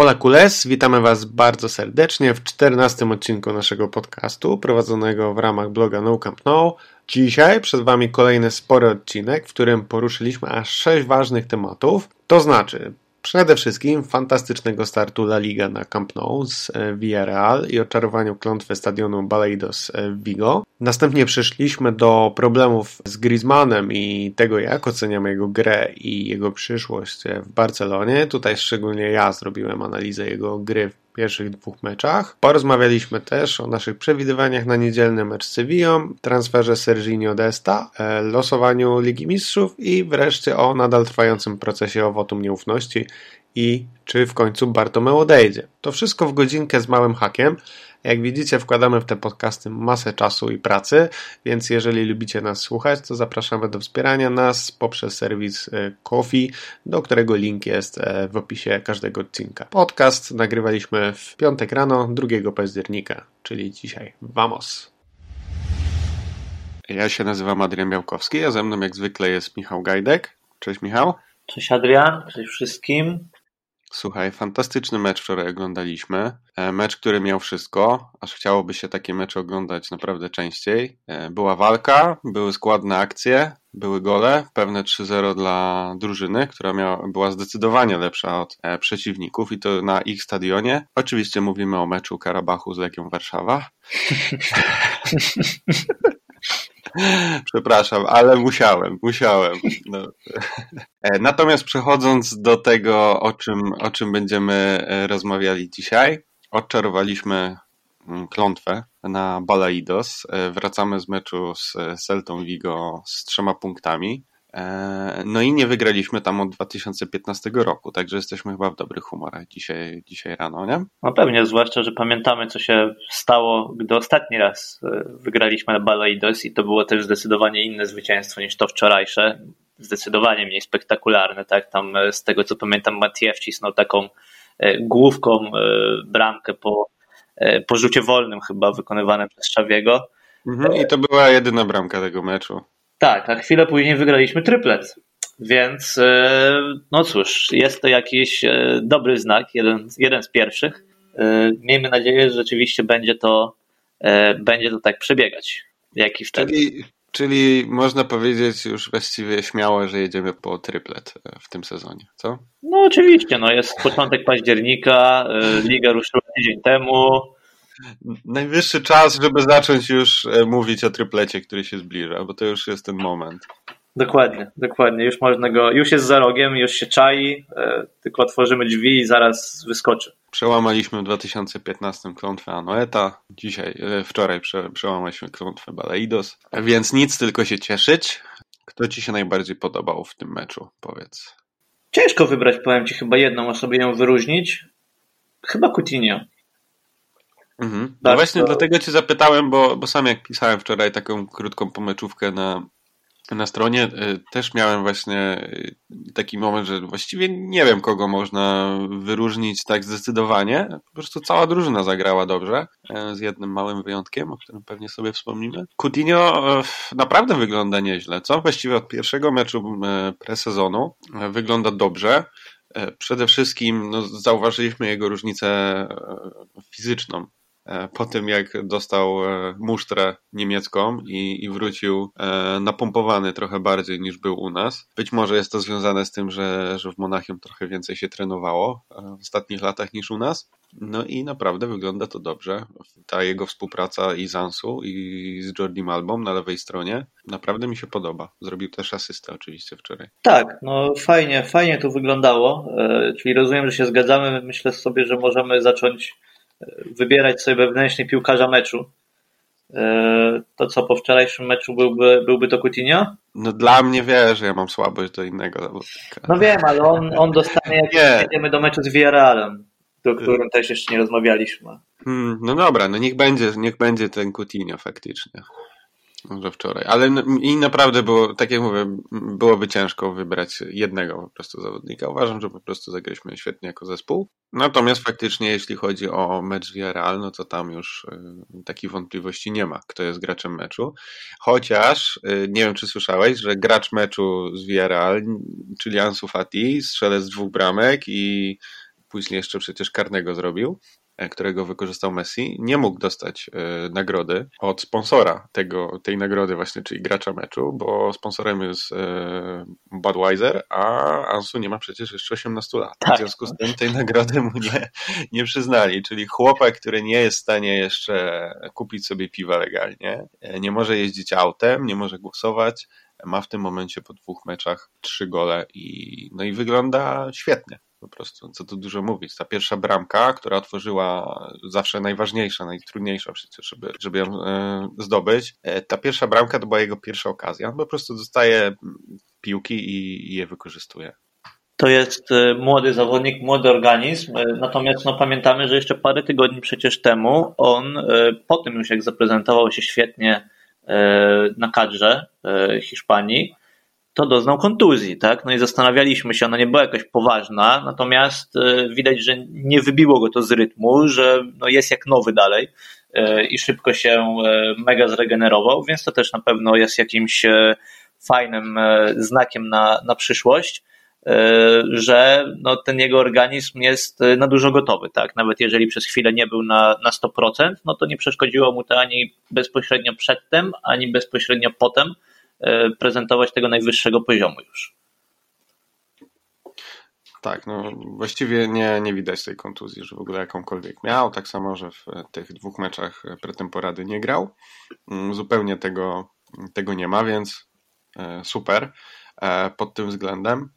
Ola Kules, witamy Was bardzo serdecznie w czternastym odcinku naszego podcastu prowadzonego w ramach bloga No Camp No. Dzisiaj przed Wami kolejny spory odcinek, w którym poruszyliśmy aż sześć ważnych tematów. To znaczy Przede wszystkim fantastycznego startu La Liga na Camp Nou z e, Villarreal i oczarowaniu klątwy stadionu Baleidos e, w Vigo. Następnie przeszliśmy do problemów z Griezmannem i tego, jak oceniamy jego grę i jego przyszłość w Barcelonie. Tutaj szczególnie ja zrobiłem analizę jego gry pierwszych dwóch meczach. Porozmawialiśmy też o naszych przewidywaniach na niedzielny mecz z Sevillą, transferze Serginio Desta, e, losowaniu Ligi Mistrzów i wreszcie o nadal trwającym procesie o wotum nieufności i czy w końcu Bartomeu odejdzie. To wszystko w godzinkę z małym hakiem. Jak widzicie, wkładamy w te podcasty masę czasu i pracy, więc jeżeli lubicie nas słuchać, to zapraszamy do wspierania nas poprzez serwis e, Kofi, do którego link jest e, w opisie każdego odcinka. Podcast nagrywaliśmy w piątek rano 2 października, czyli dzisiaj. Vamos! Ja się nazywam Adrian Białkowski, a ze mną jak zwykle jest Michał Gajdek. Cześć Michał. Cześć Adrian, cześć wszystkim. Słuchaj, fantastyczny mecz wczoraj oglądaliśmy. E, mecz, który miał wszystko, aż chciałoby się takie mecze oglądać naprawdę częściej. E, była walka, były składne akcje, były gole, pewne 3-0 dla drużyny, która miała, była zdecydowanie lepsza od e, przeciwników i to na ich stadionie. Oczywiście mówimy o meczu Karabachu z Legią Warszawa. Przepraszam, ale musiałem, musiałem. No. E, natomiast przechodząc do tego, o czym, o czym będziemy e, rozmawiali dzisiaj, odczarowaliśmy mm, klątwę na Balaidos. E, wracamy z meczu z Celtą Vigo z trzema punktami. E, no i nie wygraliśmy tam od 2015 roku, także jesteśmy chyba w dobrych humorach dzisiaj, dzisiaj rano, nie? No pewnie, zwłaszcza, że pamiętamy, co się stało, gdy ostatni raz e, wygraliśmy na Balaidos i to było też zdecydowanie inne zwycięstwo niż to wczorajsze. Zdecydowanie mniej spektakularne, tak? Tam e, z tego, co pamiętam, Matiew wcisnął taką główką bramkę po, po rzucie wolnym chyba wykonywanym przez Szawiego. Mhm, I to była jedyna bramka tego meczu. Tak, a chwilę później wygraliśmy triplet. Więc e, no cóż, jest to jakiś e, dobry znak, jeden, jeden z pierwszych. E, miejmy nadzieję, że rzeczywiście będzie to, będzie to tak przebiegać, jak i wtedy. Czyli, czyli można powiedzieć już właściwie śmiało, że jedziemy po triplet w tym sezonie, co? No oczywiście, no jest początek października, liga ruszyła tydzień temu, Najwyższy czas, żeby zacząć już e, mówić o tryplecie, który się zbliża, bo to już jest ten moment. Dokładnie, dokładnie. Już można go, już jest za rogiem, już się czai, e, tylko otworzymy drzwi i zaraz wyskoczy. Przełamaliśmy w 2015 klątwę Anoeta, dzisiaj, e, wczoraj prze, przełamaliśmy klątwę Baleidos, więc nic, tylko się cieszyć. Kto Ci się najbardziej podobał w tym meczu, powiedz? Ciężko wybrać, powiem Ci, chyba jedną osobę ją wyróżnić. Chyba Coutinho. Mhm. No właśnie to... dlatego cię zapytałem, bo, bo sam jak pisałem wczoraj taką krótką pomeczówkę na, na stronie, y, też miałem właśnie y, taki moment, że właściwie nie wiem, kogo można wyróżnić tak zdecydowanie. Po prostu cała drużyna zagrała dobrze, y, z jednym małym wyjątkiem, o którym pewnie sobie wspomnimy. Coutinho naprawdę wygląda nieźle, co? Właściwie od pierwszego meczu presezonu wygląda dobrze. Przede wszystkim no, zauważyliśmy jego różnicę fizyczną po tym jak dostał e, musztrę niemiecką i, i wrócił e, napompowany trochę bardziej niż był u nas. Być może jest to związane z tym, że, że w Monachium trochę więcej się trenowało w ostatnich latach niż u nas. No i naprawdę wygląda to dobrze. Ta jego współpraca i z Ansu i z Jordi Malbą na lewej stronie naprawdę mi się podoba. Zrobił też asystę oczywiście wczoraj. Tak, no fajnie, fajnie to wyglądało. Czyli rozumiem, że się zgadzamy. Myślę sobie, że możemy zacząć wybierać sobie wewnętrznie piłkarza meczu, e, to co po wczorajszym meczu byłby, byłby to Coutinho? No dla mnie wiesz, że ja mam słabość do innego zawodnika. No wiem, ale on, on dostanie jak nie. jedziemy do meczu z Villarrealem, do którym też jeszcze nie rozmawialiśmy. Hmm, no dobra, no niech będzie, niech będzie ten Coutinho faktycznie. Może wczoraj. Ale i naprawdę było, tak jak mówię, byłoby ciężko wybrać jednego po prostu zawodnika. Uważam, że po prostu zagraliśmy świetnie jako zespół. Natomiast faktycznie, jeśli chodzi o mecz Villarreal, no to tam już y, takich wątpliwości nie ma, kto jest graczem meczu. Chociaż, y, nie wiem czy słyszałeś, że gracz meczu z Villarreal, czyli Ansu Fati, strzelec dwóch bramek i później jeszcze przecież karnego zrobił, którego wykorzystał Messi, nie mógł dostać e, nagrody od sponsora tego, tej nagrody właśnie, czyli gracza meczu, bo sponsorem jest e, Budweiser, a Ansu nie ma przecież jeszcze 18 lat. Tak. W związku z tym tej nagrody mu nie, nie przyznali, czyli chłopak, który nie jest w stanie jeszcze kupić sobie piwa legalnie, nie może jeździć autem, nie może głosować, ma w tym momencie po dwóch meczach trzy gole i, no i wygląda świetnie po prostu, co tu dużo mówić. Ta pierwsza bramka, która otworzyła zawsze najważniejsza, najtrudniejsza przecież, żeby, żeby ją e, zdobyć, e, ta pierwsza bramka to była jego pierwsza okazja. On po prostu dostaje piłki i, i je wykorzystuje. To jest e, młody zawodnik, młody organizm, natomiast no, pamiętamy, że jeszcze parę tygodni przecież temu on po tym już jak zaprezentował się świetnie na kadrze Hiszpanii, to doznał kontuzji, tak? No i zastanawialiśmy się, ona nie była jakaś poważna, natomiast e, widać, że nie wybiło go to z rytmu, że no jest jak nowy dalej e, i szybko się e, mega zregenerował, więc to też na pewno jest jakimś fajnym znakiem na, na przyszłość, że no ten jego organizm jest na dużo gotowy, tak? Nawet jeżeli przez chwilę nie był na, na 100%, no to nie przeszkodziło mu to ani bezpośrednio przedtem, ani bezpośrednio potem, E, prezentować tego najwyższego poziomu już. Tak, no właściwie nie, nie widać tej kontuzji, że w ogóle jakąkolwiek miał. Tak samo, że w tych dwóch meczach pretemporady nie grał. Mm, zupełnie tego, tego nie ma, więc e, super e, pod tym względem.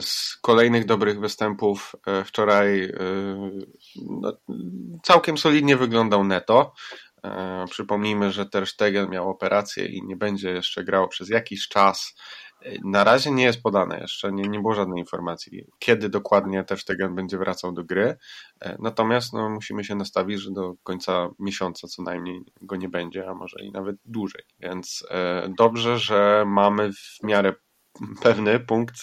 Z kolejnych dobrych występów wczoraj no, całkiem solidnie wyglądał Neto. E, przypomnijmy, że Ter Stegen miał operację i nie będzie jeszcze grał przez jakiś czas. E, na razie nie jest podane jeszcze, nie, nie było żadnej informacji, kiedy dokładnie Ter Stegen będzie wracał do gry. E, natomiast no, musimy się nastawić, że do końca miesiąca co najmniej go nie będzie, a może i nawet dłużej. Więc dobrze, że mamy w miarę pewny punkt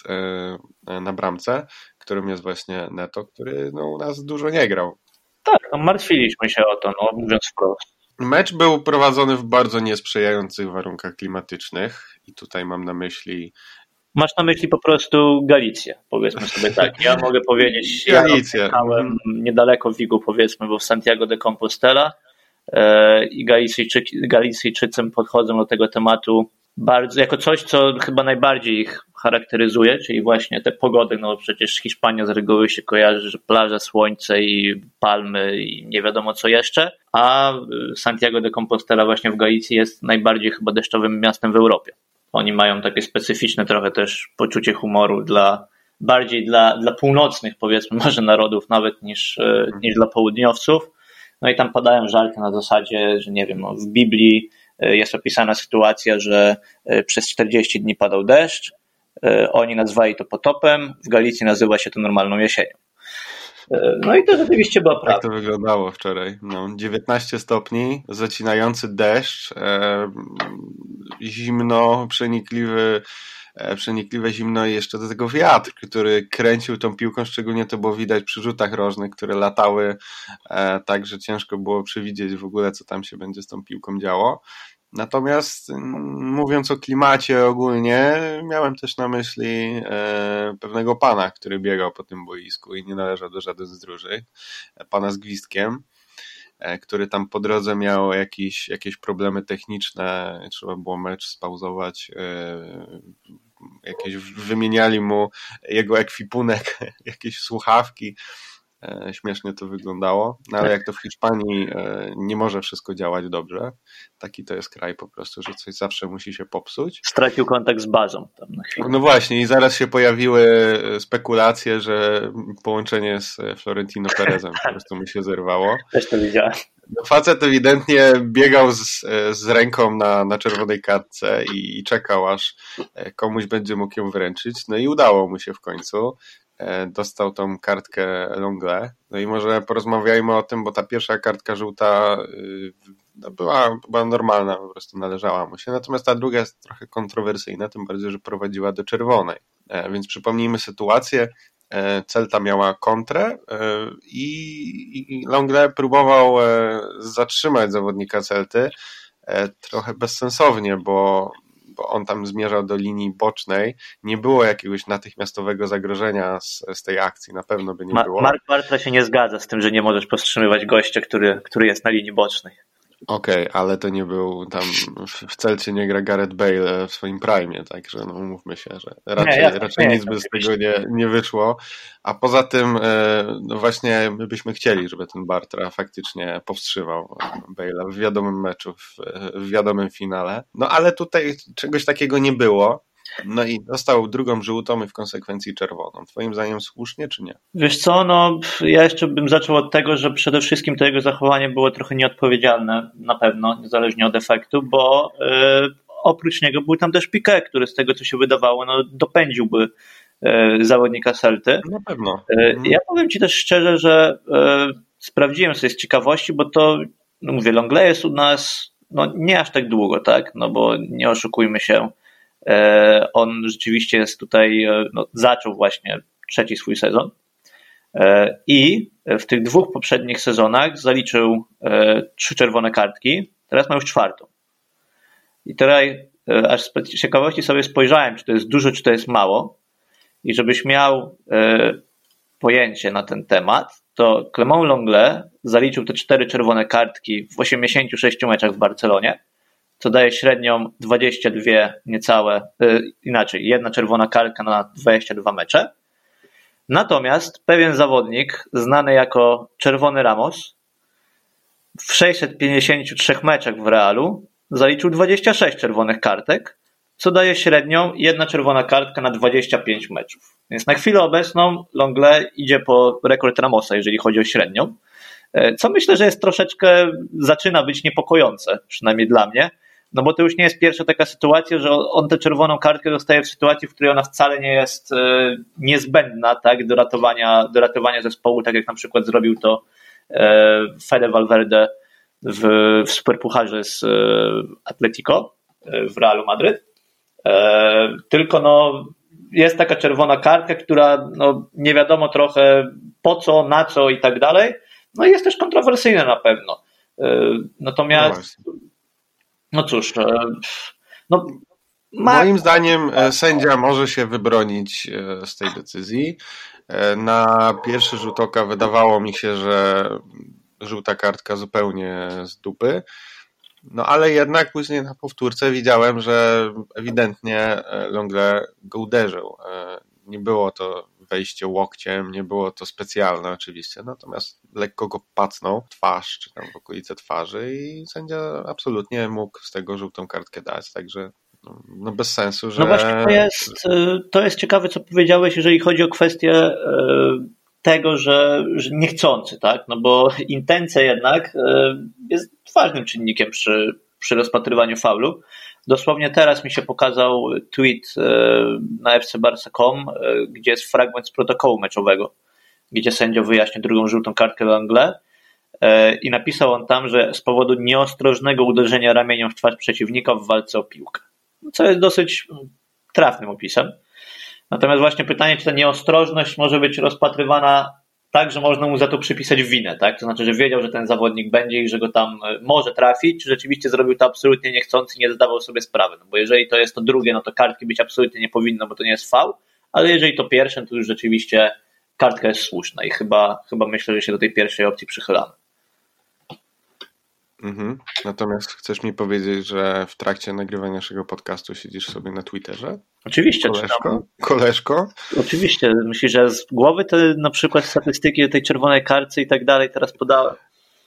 na bramce, którym jest właśnie Neto, który no, u nas dużo nie grał. Tak, no martwiliśmy się o to, no, mówiąc wprost. Mecz był prowadzony w bardzo niesprzyjających warunkach klimatycznych i tutaj mam na myśli Masz na myśli po prostu Galicję, powiedzmy sobie tak. Ja mogę powiedzieć, ja jechałem niedaleko Wigu, powiedzmy, bo w Santiago de Compostela e, i Galicyjczycy, Galicyjczycy podchodzą do tego tematu bardzo, jako coś, co chyba najbardziej ich charakteryzuje, czyli właśnie te pogody, no przecież Hiszpania z reguły się kojarzy, że plaże, słońce i palmy i nie wiadomo co jeszcze, a Santiago de Compostela właśnie w Galicji jest najbardziej chyba deszczowym miastem w Europie. Oni mają takie specyficzne trochę też poczucie humoru dla bardziej dla, dla północnych powiedzmy może narodów nawet niż, e, niż dla południowców. No i tam padają żarty na zasadzie, że nie wiem, no, w Biblii jest opisana sytuacja, że e, przez 40 dni padał deszcz, E, oni nazwali to potopem, w Galicji nazywa się to normalną jesienią. E, no i to rzeczywiście była prawda. Tak to wyglądało wczoraj. No, 19 stopni, zacinający deszcz, e, zimno, przenikliwy, e, przenikliwe zimno i jeszcze do tego wiatr, który kręcił tą piłką, szczególnie to było widać przy rzutach rożnych, które latały e, tak, że ciężko było przewidzieć w ogóle, co tam się będzie z tą piłką działo. Natomiast mówiąc o klimacie ogólnie, miałem też na myśli e, pewnego pana, który biegał po tym boisku i nie należał do żaden z drużyn, e, pana z gwizdkiem, e, który tam po drodze miał jakieś, jakieś problemy techniczne, trzeba było mecz spauzować, jakieś wymieniali mu jego ekwipunek, jakieś słuchawki, E, śmiesznie to wyglądało, no ale jak to w Hiszpanii e, nie może wszystko działać dobrze, taki to jest kraj po prostu, że coś zawsze musi się popsuć. Stracił kontakt z bazą tam na chwilę. No właśnie i zaraz się pojawiły e, spekulacje, że połączenie z Florentino Perezem po prostu mi się zerwało. Też to widziałem. No, facet ewidentnie biegał z, z ręką na, na czerwonej kartce i, i czekał, aż komuś będzie mógł ją wręczyć. No i udało mu się w końcu. E, dostał tą kartkę Longle. No i może porozmawiajmy o tym, bo ta pierwsza kartka żółta y, no była, była normalna, po prostu należała mu się. Natomiast ta druga jest trochę kontrowersyjna, tym bardziej, że prowadziła do czerwonej. E, więc przypomnijmy sytuację. E, Celta miała kontrę i Longle próbował zatrzymać zawodnika Celty trochę bezsensownie, bo bo on tam zmierzał do linii bocznej, nie było jakiegoś natychmiastowego zagrożenia z, z tej akcji, na pewno by nie Ma było. Mark Bartra się nie zgadza z tym, że nie możesz powstrzymywać gościa, który, który jest na linii bocznej. Okej, okay, ale to nie był tam, w Celcie nie gra Gareth Bale w swoim prime, także no mówmy się, że raczej, nie, ja raczej nie, nic by z tego nie, nie wyszło. A poza tym, e, no właśnie my byśmy chcieli, żeby ten Bartra faktycznie powstrzymał Bale'a w wiadomym meczu, w, w wiadomym finale. No ale tutaj czegoś takiego nie było. No i dostał drugą żółtą i w konsekwencji czerwoną. Twoim zdaniem słusznie czy nie? Wiesz co, no ja jeszcze bym zaczął od tego, że przede wszystkim to jego zachowanie było trochę nieodpowiedzialne, na pewno, niezależnie od efektu, bo yy, oprócz niego był tam też Piquet, który z tego co się wydawało, no dopędziłby yy, zawodnika Celty. Na pewno. Yy, ja powiem Ci też szczerze, że sprawdziłem sobie z ciekawości, bo to, no mówię, Longley jest u nas no, nie aż tak długo, tak? No bo nie oszukujmy się, E, on rzeczywiście jest tutaj, e, no, zaczął właśnie trzeci swój sezon e, i w tych dwóch poprzednich sezonach zaliczył trzy czerwone kartki, teraz ma już czwartą. I tutaj aż z ciekawości sobie spojrzałem, czy to jest dużo, czy to jest mało. I żebyś miał pojęcie na ten temat, to Clement Longle zaliczył te cztery czerwone kartki w 86 meczach w Barcelonie co daje średnią 22 niecałe, yy, inaczej, jedna czerwona kartka na 22 mecze. Natomiast pewien zawodnik, znany jako Czerwony Ramos, w 653 meczach w Realu zaliczył 26 czerwonych kartek, co daje średnią jedna czerwona kartka na 25 meczów. Więc na chwilę obecną Longle idzie po rekord Ramosa, jeżeli chodzi o średnią, e, co myślę, że jest troszeczkę, zaczyna być niepokojące, przynajmniej dla mnie, no bo to już nie jest pierwsza taka sytuacja, że on tę czerwoną kartkę dostaje w sytuacji, w której ona wcale nie jest e, niezbędna tak, do, ratowania, do ratowania zespołu, tak jak na przykład zrobił to e, Fede Valverde w, w Superpucharze z e, Atletico w Realu Madryt. Tylko no, jest taka czerwona kartka, która no, nie wiadomo trochę po co, na co i tak dalej. No i jest też kontrowersyjna na pewno. Natomiast no no cóż, e, no, ma... Moim zdaniem e, sędzia może się wybronić e, z tej decyzji. Na pierwszy rzut oka wydawało mi się, że żółta kartka zupełnie z dupy. No ale jednak później na powtórce widziałem, że ewidentnie Longle go uderzył. Nie było to wejście łokciem, nie było to specjalne oczywiście, natomiast lekko go pacnął w twarz, czy tam w okolice twarzy i sędzia absolutnie mógł z tego żółtą kartkę dać, także no, no bez sensu, że... No właśnie to jest, y, to jest ciekawe, co powiedziałeś, jeżeli chodzi o kwestię y, tego, że, że niechcący, tak? No bo intencja jednak y, jest ważnym czynnikiem przy, przy rozpatrywaniu faulu. Dosłownie teraz mi się pokazał tweet e, na fcbarsa.com, e, gdzie jest fragment z protokołu meczowego, gdzie sędzia wyjaśnia drugą żółtą kartkę dla Angle e, i napisał on tam, że z powodu nieostrożnego uderzenia ramieniem w twarz przeciwnika w walce o piłkę. Co jest dosyć trafnym opisem. Natomiast właśnie pytanie, czy ta nieostrożność może być rozpatrywana tak, że można mu za to przypisać winę, tak? To znaczy, że wiedział, że ten zawodnik będzie i że go tam e, może trafić, czy rzeczywiście zrobił to absolutnie niechcący i nie zdawał sobie sprawy. No bo jeżeli to jest to drugie, no to kartki być absolutnie nie powinno, bo to nie jest fał, ale jeżeli to pierwsze, to już rzeczywiście kartka jest słuszna i chyba, chyba myślę, że się do tej pierwszej opcji przychylamy. Mhm. Natomiast chcesz mi powiedzieć, że w trakcie nagrywania naszego podcastu siedzisz sobie na Twitterze? Oczywiście. Koleżko? Koleżko? Oczywiście. Myślisz, że z głowy te na przykład statystyki tej czerwonej karcy i tak dalej teraz podałem?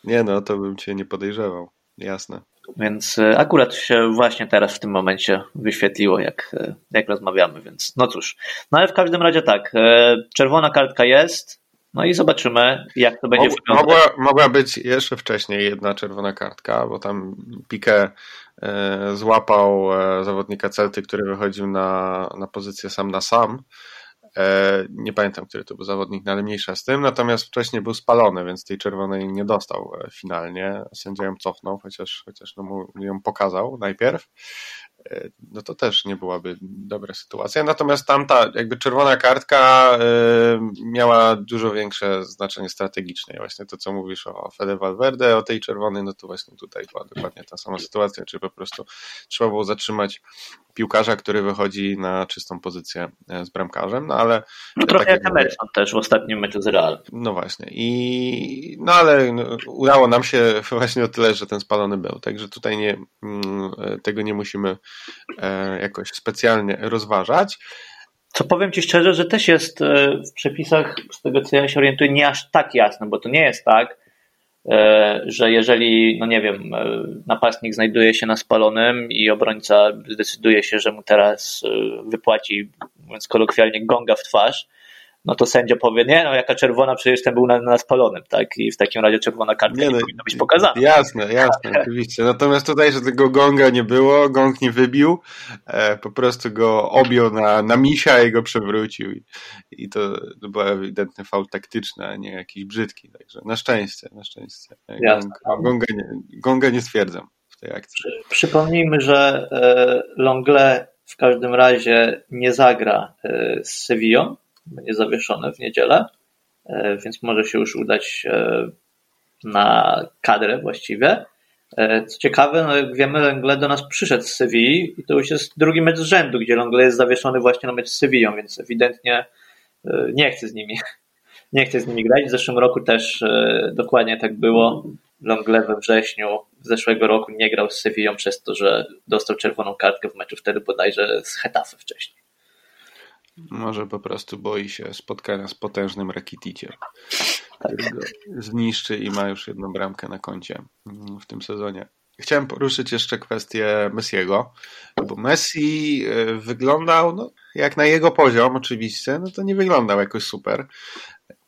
Nie no, to bym cię nie podejrzewał. Jasne. Więc e, akurat się właśnie teraz w tym momencie wyświetliło, jak, e, jak rozmawiamy, więc no cóż. No ale w każdym razie tak, e, czerwona kartka jest, no i zobaczymy, jak to będzie Mog, wyglądać. Mogła, mogła być jeszcze wcześniej jedna czerwona kartka, bo tam Piqué e, złapał e, zawodnika Celty, który wychodził na, na pozycję sam na sam. E, nie pamiętam, który to był zawodnik, no ale mniejsza z tym. Natomiast wcześniej był spalony, więc tej czerwonej nie dostał finalnie. Sędzia ją cofnął, chociaż, chociaż no mu ją pokazał najpierw. No to też nie byłaby dobra sytuacja. Natomiast tamta jakby czerwona kartka miała dużo większe znaczenie strategiczne. Właśnie to, co mówisz o Fede Valverde, o tej czerwonej, no to właśnie tutaj była dokładnie ta sama sytuacja, czy po prostu trzeba było zatrzymać piłkarza, który wychodzi na czystą pozycję z bramkarzem, no ale... No trochę tak jak Emerson też w ostatnim meczu z Real. No właśnie i no ale no, udało nam się właśnie o tyle, że ten spalony był, także tutaj nie, mm, tego nie musimy e, jakoś specjalnie rozważać. Co powiem Ci szczerze, że też jest e, w przepisach, z tego co ja się orientuję, nie aż tak jasne, bo to nie jest tak, e, że jeżeli, no nie wiem, napastnik znajduje się na spalonym i obrońca zdecyduje się, że mu teraz wypłaci, mówiąc kolokwialnie, gonga w twarz, no to sędzia powie, nie, no jaka czerwona, przecież ten był na, na spalonym, tak? I w takim razie czerwona kartka nie, no, nie powinna być pokazana. Jasne, jasne, oczywiście. Natomiast tutaj, że tego gonga nie było, gong nie wybił, e, po prostu go objął na, na misia i go przewrócił. I, i to, to był ewidentny faul taktyczny, a nie jakiś brzydki. Także na szczęście, na szczęście. Gong, gonga, nie, gonga nie stwierdzam w tej akcji. Przy, przypomnijmy, że e, Longle w każdym razie nie zagra e, z Sevillą, będzie zawieszony w niedzielę, e, więc może się już udać e, na kadrę właściwie. E, co ciekawe, no jak wiemy, Langley do nas przyszedł z Sewilli i to już jest drugi mecz z rzędu, gdzie Langley jest zawieszony właśnie na mecz z Sewillą, więc ewidentnie nie chce z nimi nie chce z nimi grać. W zeszłym roku też dokładnie tak było. Longle we wrześniu zeszłego roku nie grał z Sewillą przez to, że dostał czerwoną kartkę w meczu wtedy bodajże z Hetafe wcześniej. Może po prostu boi się spotkania z potężnym Rakiticiem, który go zniszczy i ma już jedną bramkę na koncie w tym sezonie. Chciałem poruszyć jeszcze kwestię Messiego, bo Messi e, wyglądał no, jak na jego poziom oczywiście, no to nie wyglądał jakoś super.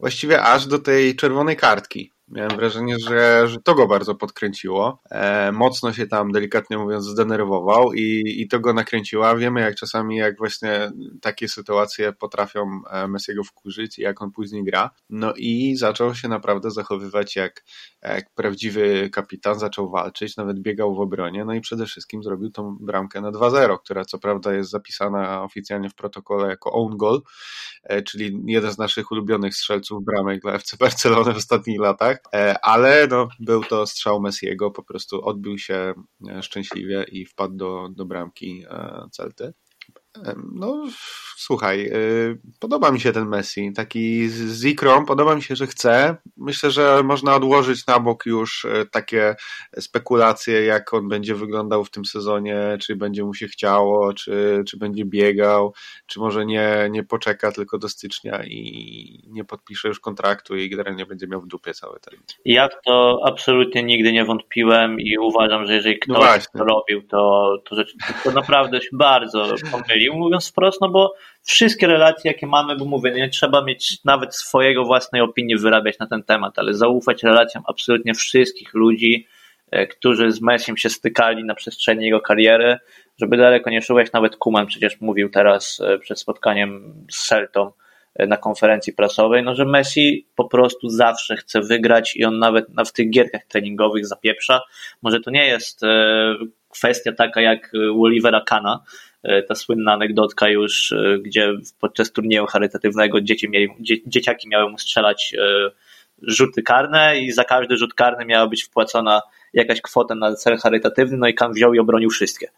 Właściwie aż do tej czerwonej kartki. Miałem wrażenie, że, że to go bardzo podkręciło. E, mocno się tam, delikatnie mówiąc, zdenerwował i, i to go nakręciło. Wiemy, jak czasami, jak właśnie takie sytuacje potrafią e, Messiego wkurzyć i jak on później gra. No i zaczął się naprawdę zachowywać jak, jak prawdziwy kapitan, zaczął walczyć, nawet biegał w obronie. No i przede wszystkim zrobił tą bramkę na 2-0, która co prawda jest zapisana oficjalnie w protokole jako own goal, e, czyli jeden z naszych ulubionych strzelców bramek dla FC Barcelony w ostatnich latach E, ale no, był to strzał Messiego, po prostu odbił się e, szczęśliwie i wpadł do, do bramki e, Celty. No, słuchaj, y, podoba mi się ten Messi, taki z ikrą, podoba mi się, że chce. Myślę, że można odłożyć na bok już y, takie spekulacje, jak on będzie wyglądał w tym sezonie, czy będzie mu się chciało, czy, czy będzie biegał, czy może nie, nie poczeka tylko do stycznia i nie podpisze już kontraktu i generalnie będzie miał w dupie cały ten. Ja w to absolutnie nigdy nie wątpiłem i uważam, że jeżeli no ktoś no to robił, to, to, rzeczy, to naprawdę się bardzo pomylił, mówiąc wprost, no bo wszystkie relacje, jakie mamy, bo mówię, nie trzeba mieć nawet swojego własnej opinii wyrabiać na ten temat, ale zaufać relacjom absolutnie wszystkich ludzi, e, którzy z Messiem się stykali na przestrzeni jego kariery, żeby daleko nie szukać, nawet Kuman przecież mówił teraz e, przed spotkaniem z Celtą e, na konferencji prasowej, no że Messi po prostu zawsze chce wygrać i on nawet w tych gierkach treningowych zapieprza. Może to nie jest kwestia taka jak Olivera Kana, ta słynna anegdotka już, e, gdzie podczas turnieju charytatywnego dzieci mieli, dzie, dzieciaki miały mu strzelać e, rzuty karne i za każdy rzut karny miała być wpłacona jakaś kwota na cel charytatywny, no i Kan wziął i obronił wszystkie,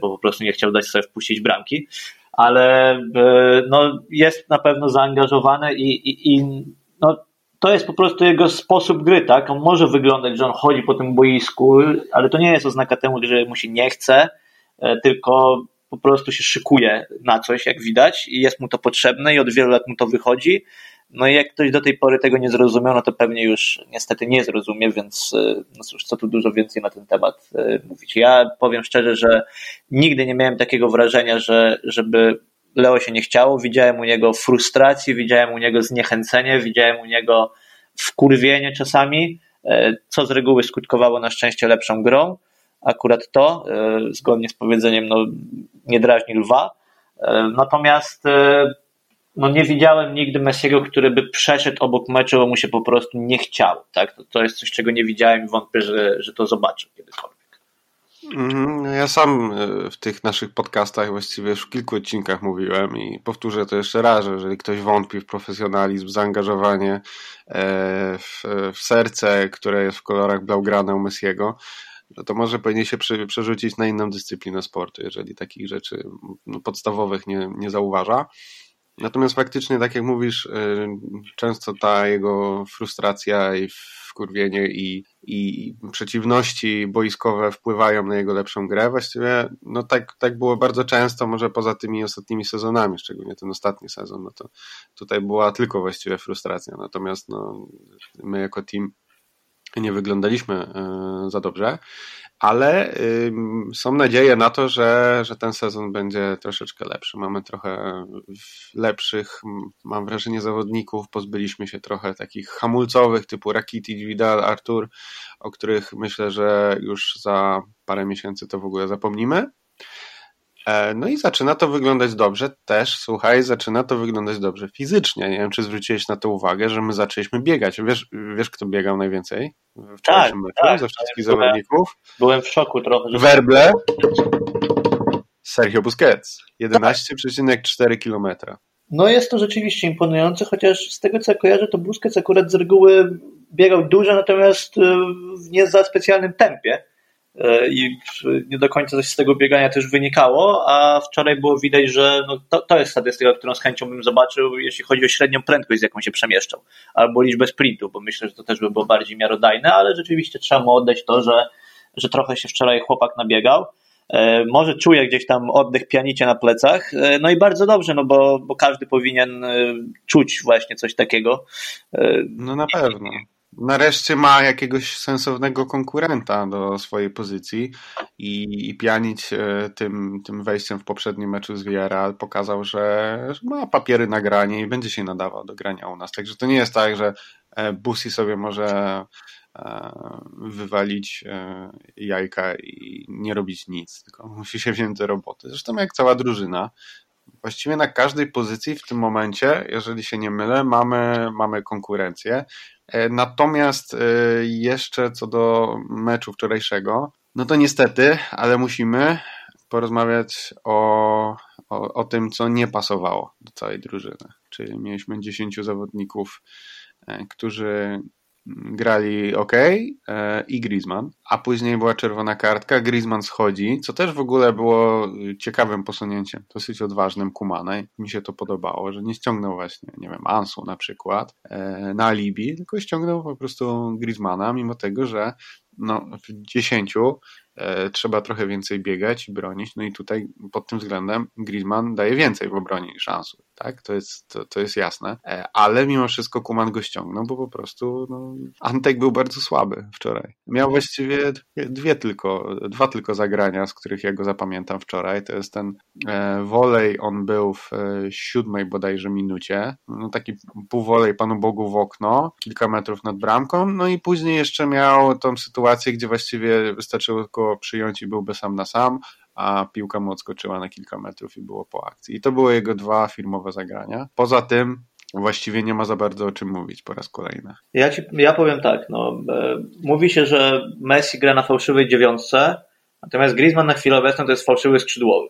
bo po prostu nie chciał dać sobie wpuścić bramki, ale no, jest na pewno zaangażowany i, i, i no, to jest po prostu jego sposób gry, tak? On może wyglądać, że on chodzi po tym boisku, ale to nie jest oznaka temu, że mu się nie chce, tylko po prostu się szykuje na coś, jak widać, i jest mu to potrzebne i od wielu lat mu to wychodzi. No i jak ktoś do tej pory tego nie zrozumiał, no to pewnie już niestety nie zrozumie, więc e, no cóż, co tu dużo więcej na ten temat e, mówić. Ja powiem szczerze, że nigdy nie miałem takiego wrażenia, że żeby Leo się nie chciało. Widziałem u niego frustrację, widziałem u niego zniechęcenie, widziałem u niego wkurwienie czasami, e, co z reguły skutkowało na szczęście lepszą grą akurat to, e, zgodnie z powiedzeniem, no, nie drażni lwa. E, natomiast e, no, nie widziałem nigdy Messiego, który by przeszedł obok meczu, bo mu się po prostu nie chciało. Tak? To, to jest coś, czego nie widziałem i wątpię, że, że to zobaczę kiedykolwiek. Mhm, no ja sam w tych naszych podcastach właściwie już w kilku odcinkach mówiłem i powtórzę to jeszcze raz, że jeżeli ktoś wątpi w profesjonalizm, zaangażowanie w, w serce, które jest w kolorach blaugrana u Messiego, no to może powinien się przerzucić na inną dyscyplinę sportu, jeżeli takich rzeczy no, podstawowych nie, nie zauważa. Natomiast faktycznie, tak jak mówisz, e, często ta jego frustracja i wkurwienie i, i przeciwności boiskowe wpływają na jego lepszą grę. Właściwie no tak, tak było bardzo często, może poza tymi ostatnimi sezonami, szczególnie ten ostatni sezon, no to tutaj była tylko właściwie frustracja. Natomiast no, my jako team nie wyglądaliśmy e, za dobrze ale są nadzieje na to, że, że ten sezon będzie troszeczkę lepszy. Mamy trochę lepszych, mam wrażenie, zawodników. Pozbyliśmy się trochę takich hamulcowych typu Rakitic, Vidal, Artur, o których myślę, że już za parę miesięcy to w ogóle zapomnimy. E, no i zaczyna to wyglądać dobrze też, słuchaj, zaczyna to wyglądać dobrze fizycznie. Nie wiem, czy zwróciłeś na to uwagę, że my zaczęliśmy biegać. Wiesz, wiesz kto biegał najwięcej w tak, meczu tak, ze wszystkich byłem, zawodników? Byłem w szoku trochę. Że Werble, Sergio Busquets, 11,4 km. No jest to rzeczywiście imponujące, chociaż z tego co kojarzę, to Busquets akurat z reguły biegał dużo, natomiast e, w nie za specjalnym tempie. E, i nie do końca coś z tego biegania też wynikało, a wczoraj było widać, że no to, to jest statystyka, którą z chęcią bym zobaczył, jeśli chodzi o średnią prędkość, z jaką się przemieszczał, albo liczbę sprintu, bo myślę, że to też by było bardziej miarodajne, ale rzeczywiście trzeba mu oddać to, że, że trochę się wczoraj chłopak nabiegał. E, może czuje gdzieś tam oddech pianicie na plecach, e, no i bardzo dobrze, no bo, bo każdy powinien czuć właśnie coś takiego. No na pewno nareszcie ma jakiegoś sensownego konkurenta do swojej pozycji i, i e, tym, tym wejściem w poprzednim meczu z Villarreal pokazał, że, że ma papiery na granie i będzie się nadawał do grania u nas. Także to nie jest tak, że e, Busi sobie może e, wywalić jajka i nie robić nic, tylko musi się wziąć do roboty. Zresztą jak cała drużyna, właściwie na każdej pozycji w tym momencie, jeżeli się nie mylę, mamy, mamy konkurencję. E, natomiast e, jeszcze co do meczu wczorajszego, no to niestety, ale musimy porozmawiać o, o, o tym, co nie pasowało do całej drużyny. Czyli mieliśmy 10 zawodników, e, którzy grali ok e, i Griezmann, a później była czerwona kartka, Griezmann schodzi, co też w ogóle było ciekawym posunięciem, dosyć odważnym Kumana mi się to podobało, że nie ściągnął właśnie, nie wiem, Ansu na przykład e, na alibi, tylko ściągnął po prostu Griezmana, mimo tego, że no, w dziesięciu e, trzeba trochę więcej biegać i bronić, no i tutaj pod tym względem Griezmann daje więcej w obronie niż Ansu, tak, to jest, to, to jest jasne, e, ale mimo wszystko Kuman go ściągnął, bo po prostu no, Antek był bardzo słaby wczoraj. Miał właściwie dwie, tylko, dwa tylko zagrania, z których ja go zapamiętam wczoraj, to jest ten e, wolej, on był w e, siódmej bodajże minucie, no taki półwolej Panu Bogu w okno, kilka metrów nad bramką, no i później jeszcze miał tą sytuację, gdzie właściwie wystarczyło go przyjąć i byłby sam na sam, a piłka mu odskoczyła na kilka metrów i było po akcji. I to były jego dwa firmowe zagrania. Poza tym właściwie nie ma za bardzo o czym mówić po raz kolejny. Ja, ci, ja powiem tak, no, e, mówi się, że Messi gra na fałszywej dziewiątce, natomiast Griezmann na chwilę obecną to jest fałszywy skrzydłowy.